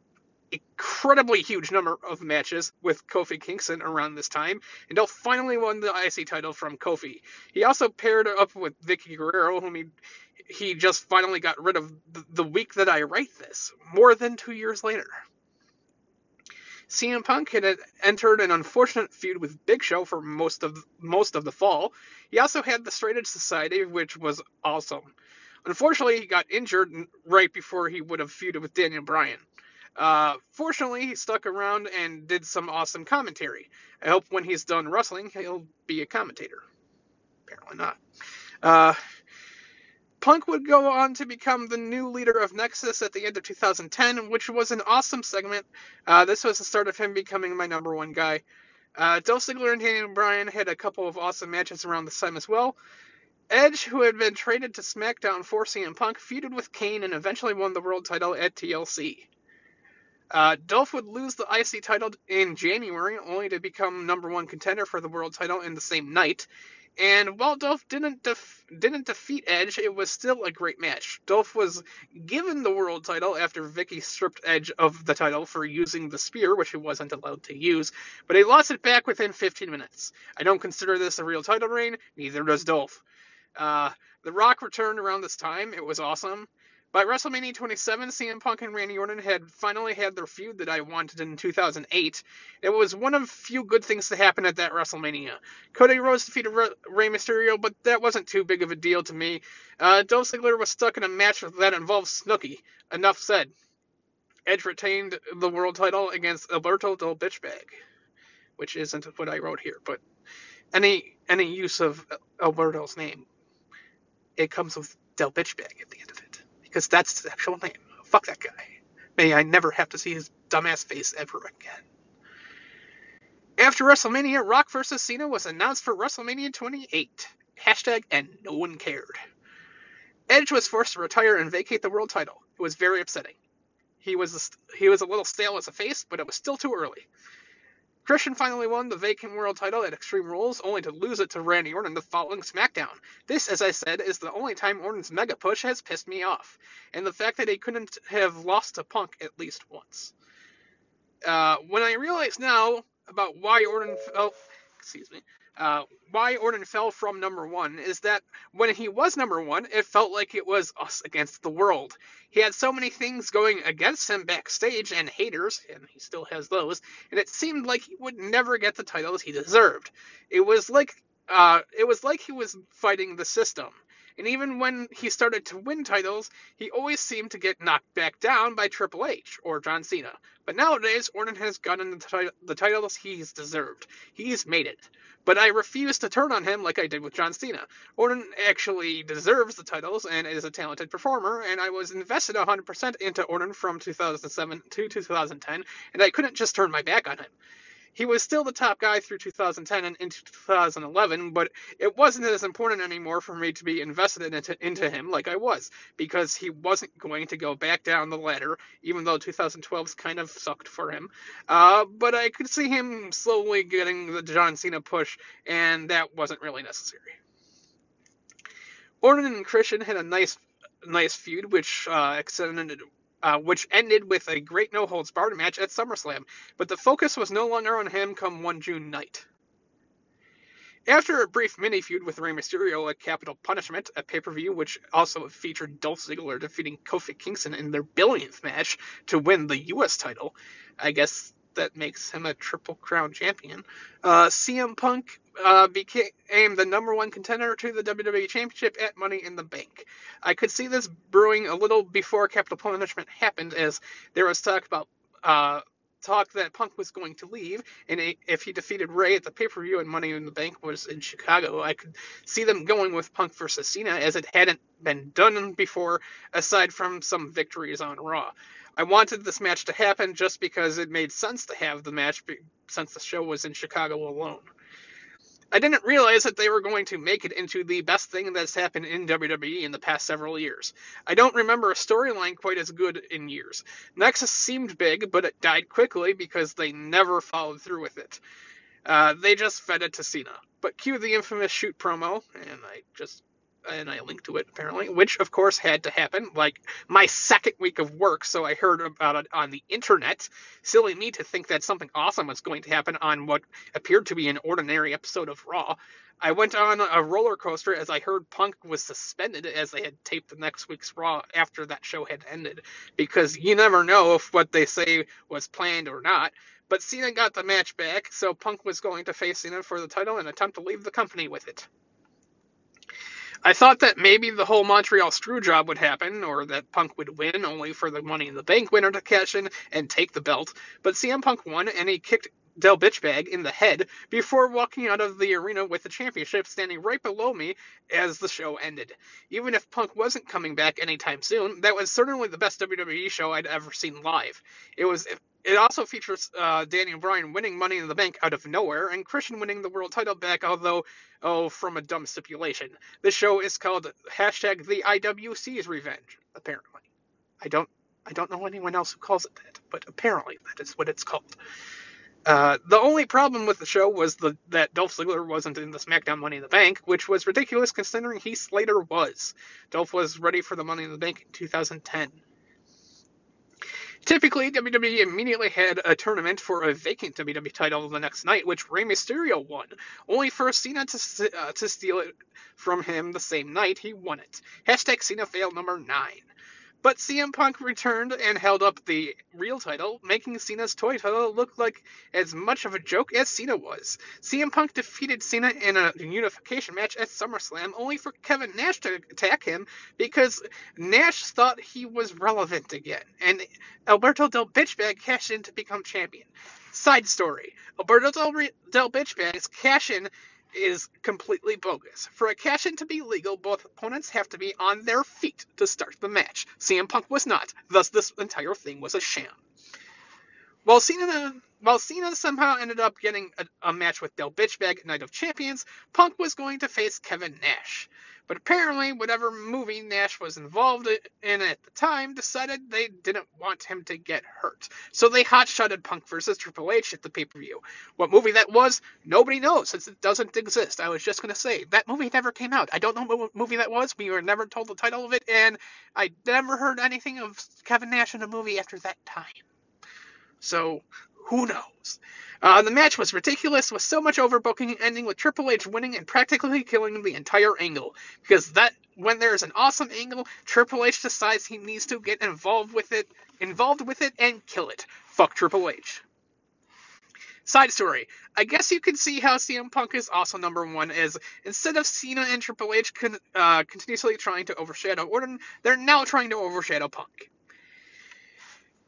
incredibly huge number of matches with Kofi Kingston around this time, and Dolph finally won the IC title from Kofi. He also paired up with Vickie Guerrero, whom he he just finally got rid of the week that I write this, more than two years later. CM Punk had entered an unfortunate feud with Big Show for most of most of the fall. He also had the Straight Edge Society, which was awesome. Unfortunately, he got injured right before he would have feuded with Daniel Bryan. Uh, fortunately, he stuck around and did some awesome commentary. I hope when he's done wrestling, he'll be a commentator. Apparently not. Uh, Punk would go on to become the new leader of Nexus at the end of 2010, which was an awesome segment. Uh, this was the start of him becoming my number one guy. Uh, Dolph Ziggler and Daniel Bryan had a couple of awesome matches around this time as well. Edge, who had been traded to SmackDown for CM Punk, feuded with Kane and eventually won the world title at TLC. Uh, Dolph would lose the IC title in January, only to become number one contender for the world title in the same night. And while Dolph didn't def- didn't defeat Edge, it was still a great match. Dolph was given the world title after Vickie stripped Edge of the title for using the spear, which he wasn't allowed to use, but he lost it back within 15 minutes. I don't consider this a real title reign, neither does Dolph. Uh, the Rock returned around this time. It was awesome. By WrestleMania 27, CM Punk and Randy Orton had finally had their feud that I wanted in 2008. It was one of few good things to happen at that WrestleMania. Cody Rhodes defeated Rey Mysterio, but that wasn't too big of a deal to me. Uh, Dolph Ziggler was stuck in a match that involved Snooki. Enough said. Edge retained the world title against Alberto Del Bitchbag, which isn't what I wrote here, but any any use of Alberto's name, it comes with Del Bitchbag at the end of it because that's his actual name. Fuck that guy. May I never have to see his dumbass face ever again. After WrestleMania, Rock vs. Cena was announced for WrestleMania 28. Hashtag and no one cared. Edge was forced to retire and vacate the world title. It was very upsetting. He was he was a little stale as a face, but it was still too early. Christian finally won the vacant world title at Extreme Rules, only to lose it to Randy Orton the following SmackDown. This, as I said, is the only time Orton's mega push has pissed me off, and the fact that he couldn't have lost to Punk at least once. Uh, when I realize now about why Orton felt, excuse me, uh, why Orton fell from number one is that when he was number one, it felt like it was us against the world. He had so many things going against him backstage and haters, and he still has those, and it seemed like he would never get the titles he deserved. It was like uh, it was like he was fighting the system. And even when he started to win titles, he always seemed to get knocked back down by Triple H or John Cena. But nowadays, Orton has gotten the, the titles he's deserved. He's made it. But I refuse to turn on him like I did with John Cena. Orton actually deserves the titles and is a talented performer, and I was invested 100% into Orton from 2007 to 2010, and I couldn't just turn my back on him he was still the top guy through 2010 and into 2011, but it wasn't as important anymore for me to be invested into, into him like I was, because he wasn't going to go back down the ladder, even though 2012's kind of sucked for him. Uh, but I could see him slowly getting the John Cena push, and that wasn't really necessary. Orton and Christian had a nice nice feud, which uh, extended uh, which ended with a great no holds barred match at SummerSlam, but the focus was no longer on him come 1 June night. After a brief mini feud with Rey Mysterio at Capital Punishment, a pay per view which also featured Dolph Ziggler defeating Kofi Kingston in their billionth match to win the U.S. title, I guess that makes him a Triple Crown champion. Uh, CM Punk uh, became the number one contender to the WWE Championship at Money in the Bank. I could see this brewing a little before Capital Punishment happened, as there was talk about uh, talk that Punk was going to leave, and if he defeated Rey at the pay per view and Money in the Bank was in Chicago, I could see them going with Punk versus Cena, as it hadn't been done before, aside from some victories on Raw. I wanted this match to happen just because it made sense to have the match be- since the show was in Chicago alone. I didn't realize that they were going to make it into the best thing that's happened in WWE in the past several years. I don't remember a storyline quite as good in years. Nexus seemed big, but it died quickly because they never followed through with it. Uh, they just fed it to Cena. But cue the infamous shoot promo, and I just and I linked to it apparently, which of course had to happen. Like my second week of work, so I heard about it on the internet. Silly me to think that something awesome was going to happen on what appeared to be an ordinary episode of Raw. I went on a roller coaster as I heard Punk was suspended as they had taped the next week's Raw after that show had ended, because you never know if what they say was planned or not. But Cena got the match back, so Punk was going to face Cena for the title and attempt to leave the company with it. I thought that maybe the whole Montreal screw job would happen, or that Punk would win, only for the Money in the Bank winner to cash in and take the belt. But CM Punk won, and he kicked Del Bitchbag in the head before walking out of the arena with the championship standing right below me as the show ended. Even if Punk wasn't coming back anytime soon, that was certainly the best WWE show I'd ever seen live. It was it also features uh, Daniel Bryan winning Money in the Bank out of nowhere and Christian winning the world title back, although, oh, from a dumb stipulation. The show is called hashtag the IWC's Revenge, apparently. I don't I don't know anyone else who calls it that, but apparently that is what it's called. Uh, the only problem with the show was the, that Dolph Ziggler wasn't in the SmackDown Money in the Bank, which was ridiculous considering Heath Slater was. Dolph was ready for the Money in the Bank in 2010. Typically, WWE immediately had a tournament for a vacant WWE title the next night, which Rey Mysterio won, only for Cena to, uh, to steal it from him the same night he won it. Hashtag Cena fail number 9. But CM Punk returned and held up the real title, making Cena's toy title look like as much of a joke as Cena was. CM Punk defeated Cena in a unification match at SummerSlam, only for Kevin Nash to attack him because Nash thought he was relevant again, and Alberto Del Bitchbag cashed in to become champion. Side story: Alberto Del, Del Bitchbag's cash in is completely bogus. For a cash in to be legal, both opponents have to be on their feet to start the match. CM Punk was not, thus, this entire thing was a sham. While Cena, while Cena somehow ended up getting a, a match with Del Bitchbag Night of Champions, Punk was going to face Kevin Nash. But apparently, whatever movie Nash was involved in at the time decided they didn't want him to get hurt. So they hotshotted Punk versus Triple H at the pay per view. What movie that was, nobody knows since it doesn't exist. I was just going to say, that movie never came out. I don't know what movie that was. We were never told the title of it, and I never heard anything of Kevin Nash in a movie after that time. So, who knows? Uh, the match was ridiculous, with so much overbooking, ending with Triple H winning and practically killing the entire angle. Because that, when there's an awesome angle, Triple H decides he needs to get involved with it, involved with it, and kill it. Fuck Triple H. Side story. I guess you can see how CM Punk is also number one, is instead of Cena and Triple H con- uh, continuously trying to overshadow Orton, they're now trying to overshadow Punk.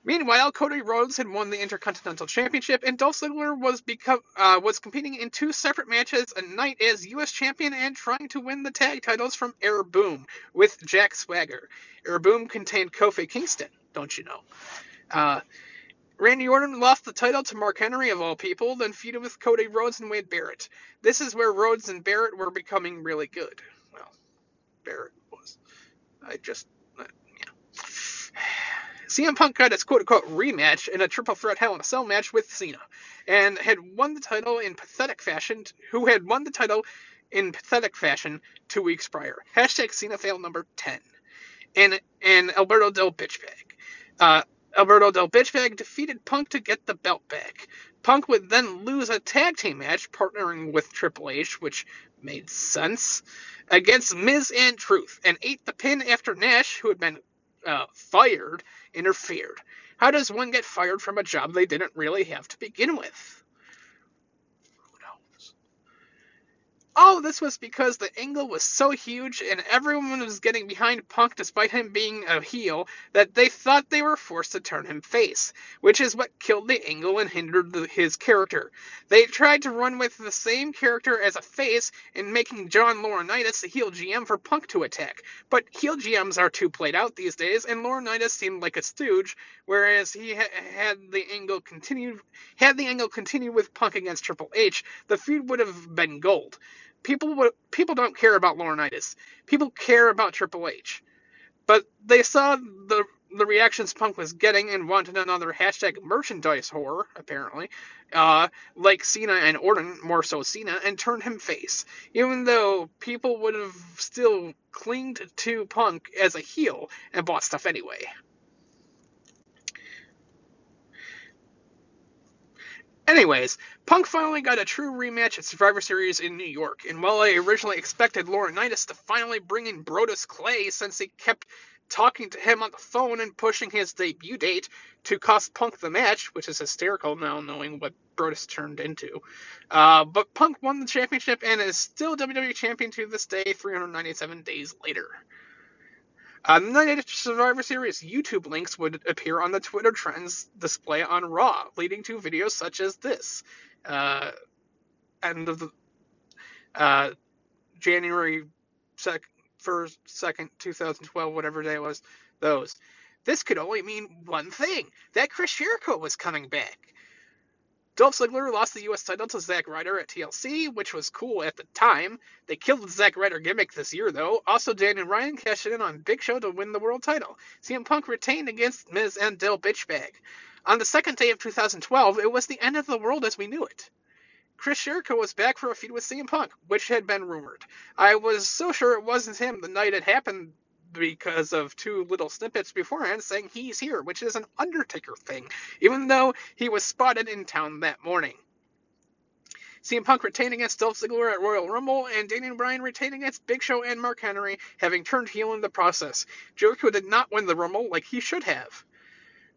Meanwhile, Cody Rhodes had won the Intercontinental Championship, and Dolph Ziggler was become uh, was competing in two separate matches a night as U.S. Champion and trying to win the tag titles from Air Boom with Jack Swagger. Air Boom contained Kofi Kingston, don't you know? Uh, Randy Orton lost the title to Mark Henry of all people, then feuded with Cody Rhodes and Wade Barrett. This is where Rhodes and Barrett were becoming really good. Well, Barrett was. I just CM Punk got his quote unquote rematch in a triple threat Hell in a Cell match with Cena, and had won the title in pathetic fashion. Who had won the title in pathetic fashion two weeks prior? Hashtag Cena fail number ten, and and Alberto Del Bitchbag. Uh, Alberto Del Bitchbag defeated Punk to get the belt back. Punk would then lose a tag team match partnering with Triple H, which made sense, against Miz and Truth, and ate the pin after Nash, who had been uh, fired, interfered. How does one get fired from a job they didn't really have to begin with? All this was because the angle was so huge and everyone was getting behind Punk despite him being a heel that they thought they were forced to turn him face, which is what killed the angle and hindered the, his character. They tried to run with the same character as a face in making John Laurinaitis the heel GM for Punk to attack, but heel GMs are too played out these days, and Laurinaitis seemed like a stooge, whereas he ha- had the angle continued had the angle continued with Punk against Triple H, the feud would have been gold people people don't care about Laurinaitis. People care about Triple H. But they saw the the reactions Punk was getting and wanted another hashtag merchandise whore, apparently, uh, like Cena and Orton, more so Cena, and turned him face. Even though people would have still clinged to Punk as a heel and bought stuff anyway. Anyways, Punk finally got a true rematch at Survivor Series in New York, and while I originally expected Laurinaitis to finally bring in Brodus Clay since he kept talking to him on the phone and pushing his debut date to cost Punk the match, which is hysterical now knowing what Brodus turned into. Uh, but Punk won the championship and is still WWE Champion to this day, 397 days later. On the Night Survivor Series, YouTube links would appear on the Twitter trends display on Raw, leading to videos such as this. Uh, end of the uh, January sec- 1st, 2nd, 2012, whatever day it was, those. This could only mean one thing that Chris Jericho was coming back. Dolph Ziggler lost the U.S. title to Zack Ryder at TLC, which was cool at the time. They killed the Zack Ryder gimmick this year, though. Also, Daniel Bryan cashed in on Big Show to win the world title. CM Punk retained against Miz and Del Bitchbag. On the second day of 2012, it was the end of the world as we knew it. Chris Jericho was back for a feud with CM Punk, which had been rumored. I was so sure it wasn't him the night it happened because of two little snippets beforehand saying he's here, which is an Undertaker thing, even though he was spotted in town that morning. CM Punk retained against Dolph Ziggler at Royal Rumble, and Daniel Bryan retained against Big Show and Mark Henry, having turned heel in the process. Jericho did not win the Rumble like he should have.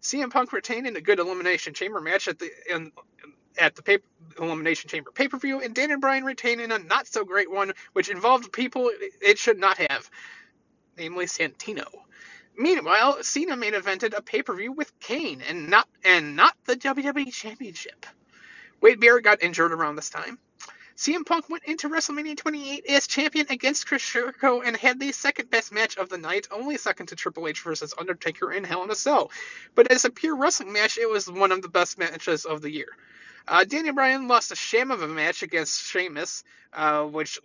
CM Punk retained in a good Elimination Chamber match at the in, at the paper, Elimination Chamber pay per view, and Daniel Bryan retained in a not so great one, which involved people it should not have, namely Santino. Meanwhile, Cena main evented a pay per view with Kane and not and not the WWE Championship. Wade Barrett got injured around this time. CM Punk went into WrestleMania 28 as champion against Chris Jericho and had the second best match of the night, only second to Triple H versus Undertaker in Hell in a Cell. But as a pure wrestling match, it was one of the best matches of the year. Uh, Daniel Bryan lost a sham of a match against Sheamus, uh, which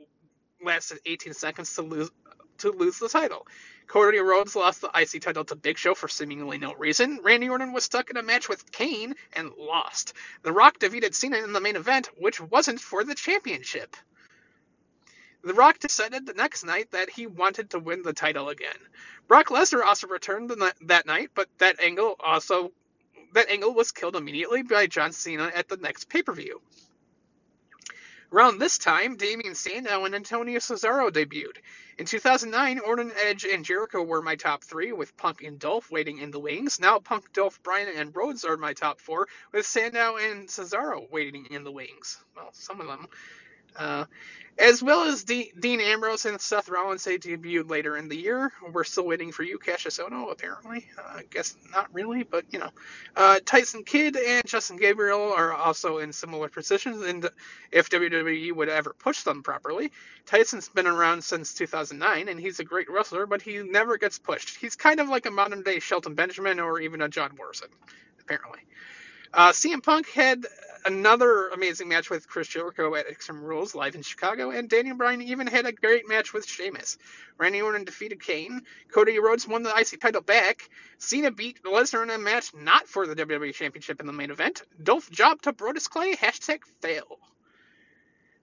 lasted 18 seconds to lose to lose the title. Cody Rhodes lost the IC title to Big Show for seemingly no reason. Randy Orton was stuck in a match with Kane and lost. The Rock defeated Cena in the main event, which wasn't for the championship. The Rock decided the next night that he wanted to win the title again. Brock Lesnar also returned that night, but that angle also that angle was killed immediately by John Cena at the next pay-per-view. Around this time, Damien Sandow and Antonio Cesaro debuted. In 2009, Orton, Edge, and Jericho were my top three, with Punk and Dolph waiting in the wings. Now, Punk, Dolph, Bryan, and Rhodes are my top four, with Sandow and Cesaro waiting in the wings. Well, some of them. Uh, as well as D- Dean Ambrose and Seth Rollins, they debuted later in the year. We're still waiting for you, Kassius Ohno, apparently. Uh, I guess not really, but you know. Uh, Tyson Kidd and Justin Gabriel are also in similar positions, and if WWE would ever push them properly. Tyson's been around since 2009, and he's a great wrestler, but he never gets pushed. He's kind of like a modern day Shelton Benjamin or even a John Morrison, apparently. Uh, CM Punk had another amazing match with Chris Jericho at Extreme Rules live in Chicago, and Daniel Bryan even had a great match with Sheamus. Randy Orton defeated Kane. Cody Rhodes won the IC title back. Cena beat Lesnar in a match not for the WWE Championship in the main event. Dolph jobbed to Brodus Clay. Hashtag fail.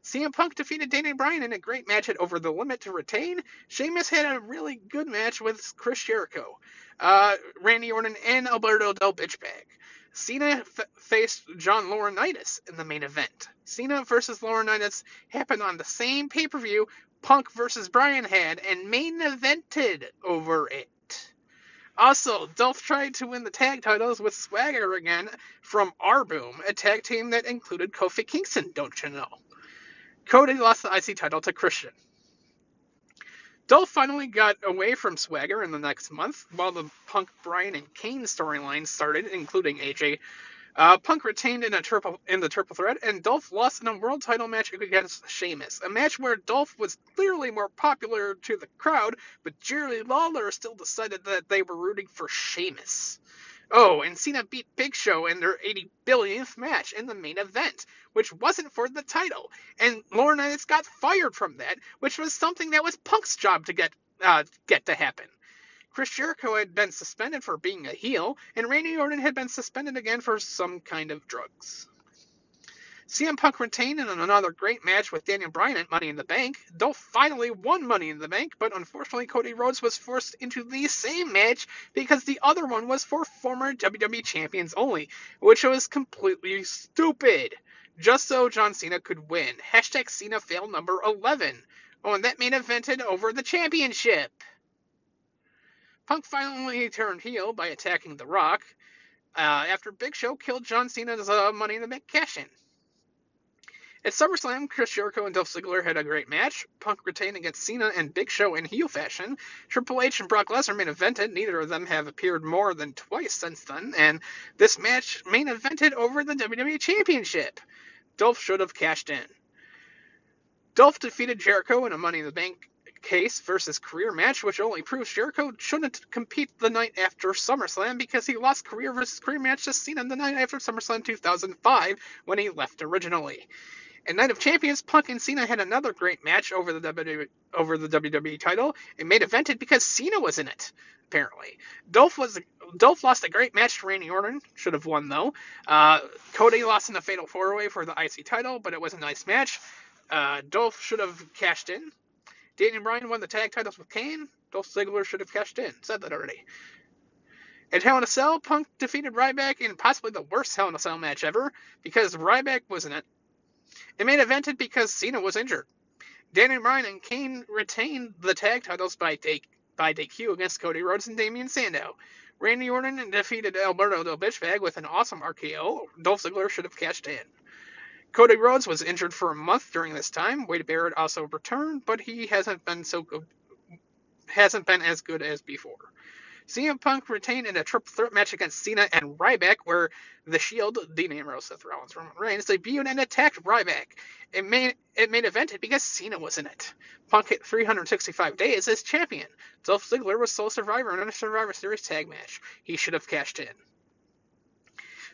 CM Punk defeated Daniel Bryan in a great match at Over the Limit to retain. Sheamus had a really good match with Chris Jericho, uh, Randy Orton, and Alberto Del Bitchbag. Cena f- faced John Laurinaitis in the main event. Cena versus Laurinaitis happened on the same pay per view Punk versus Bryan had and main evented over it. Also, Dolph tried to win the tag titles with Swagger again from Air Boom, a tag team that included Kofi Kingston, don't you know? Cody lost the IC title to Christian. Dolph finally got away from Swagger in the next month, while the Punk, Bryan, and Kane storyline started, including AJ. Uh, Punk retained in triple in the triple threat, and Dolph lost in a world title match against Sheamus, a match where Dolph was clearly more popular to the crowd, but Jerry Lawler still decided that they were rooting for Sheamus. Oh, and Cena beat Big Show in their 80 billionth match in the main event, which wasn't for the title. And Laurinaitis got fired from that, which was something that was Punk's job to get uh, get to happen. Chris Jericho had been suspended for being a heel, and Randy Orton had been suspended again for some kind of drugs. CM Punk retained in another great match with Daniel Bryan at Money in the Bank. Dolph finally won Money in the Bank, but unfortunately Cody Rhodes was forced into the same match because the other one was for former WWE champions only, which was completely stupid. Just so John Cena could win. Hashtag Cena fail number 11. Oh, and that main evented over the championship. Punk finally turned heel by attacking The Rock uh, after Big Show killed John Cena's uh, Money in the Bank cash in. At SummerSlam, Chris Jericho and Dolph Ziggler had a great match. Punk retained against Cena and Big Show in heel fashion. Triple H and Brock Lesnar main evented. Neither of them have appeared more than twice since then, and this match main evented over the WWE Championship. Dolph should have cashed in. Dolph defeated Jericho in a Money in the Bank case versus career match, which only proves Jericho shouldn't compete the night after SummerSlam because he lost career versus career match to Cena the night after SummerSlam 2005 when he left originally. In Night of Champions, Punk and Cena had another great match over the WWE, over the WWE title. It made evented because Cena was in it. Apparently, Dolph was Dolph lost a great match to Randy Orton. Should have won though. Uh, Cody lost in the Fatal Four Way for the IC title, but it was a nice match. Uh, Dolph should have cashed in. Daniel Bryan won the tag titles with Kane. Dolph Ziggler should have cashed in. Said that already. At Hell in a Cell, Punk defeated Ryback in possibly the worst Hell in a Cell match ever because Ryback was in it main evented because Cena was injured. Daniel Bryan and Kane retained the tag titles by by DQ against Cody Rhodes and Damien Sandow. Randy Orton defeated Alberto Del Bitchbag with an awesome RKO. Dolph Ziggler should have cashed in. Cody Rhodes was injured for a month during this time. Wade Barrett also returned, but he hasn't been so good, hasn't been as good as before. CM Punk retained in a triple threat match against Cena and Ryback, where the Shield, Dean Ambrose, Seth Rollins, Roman Reigns, debuted and attacked Ryback. It made it made evented because Cena was in it. Punk hit 365 days as champion. Dolph Ziggler was sole survivor in a Survivor Series tag match. He should have cashed in.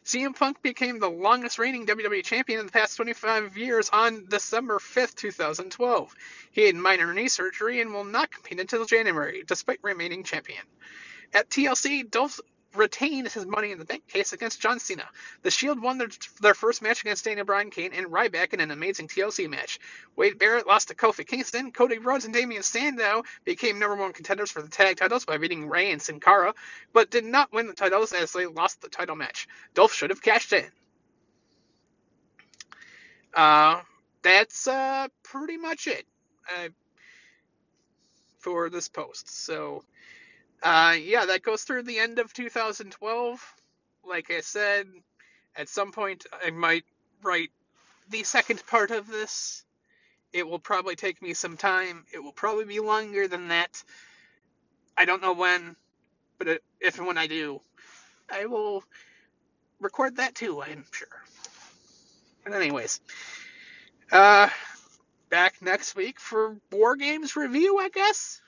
CM Punk became the longest reigning WWE champion in the past 25 years on December 5th, 2012. He had minor knee surgery and will not compete until January, despite remaining champion. At TLC, Dolph retained his Money in the Bank case against John Cena. The Shield won their, their first match against Daniel Bryan Kane and Ryback in an amazing TLC match. Wade Barrett lost to Kofi Kingston. Cody Rhodes and Damien Sandow became number one contenders for the tag titles by beating Rey and Sin Cara, but did not win the titles as they lost the title match. Dolph should have cashed in. Uh, that's uh, pretty much it uh, for this post. So uh, yeah, that goes through the end of 2012. Like I said, at some point I might write the second part of this. It will probably take me some time. It will probably be longer than that. I don't know when, but if and when I do, I will record that too, I'm sure. But anyways, uh, back next week for War Games review, I guess.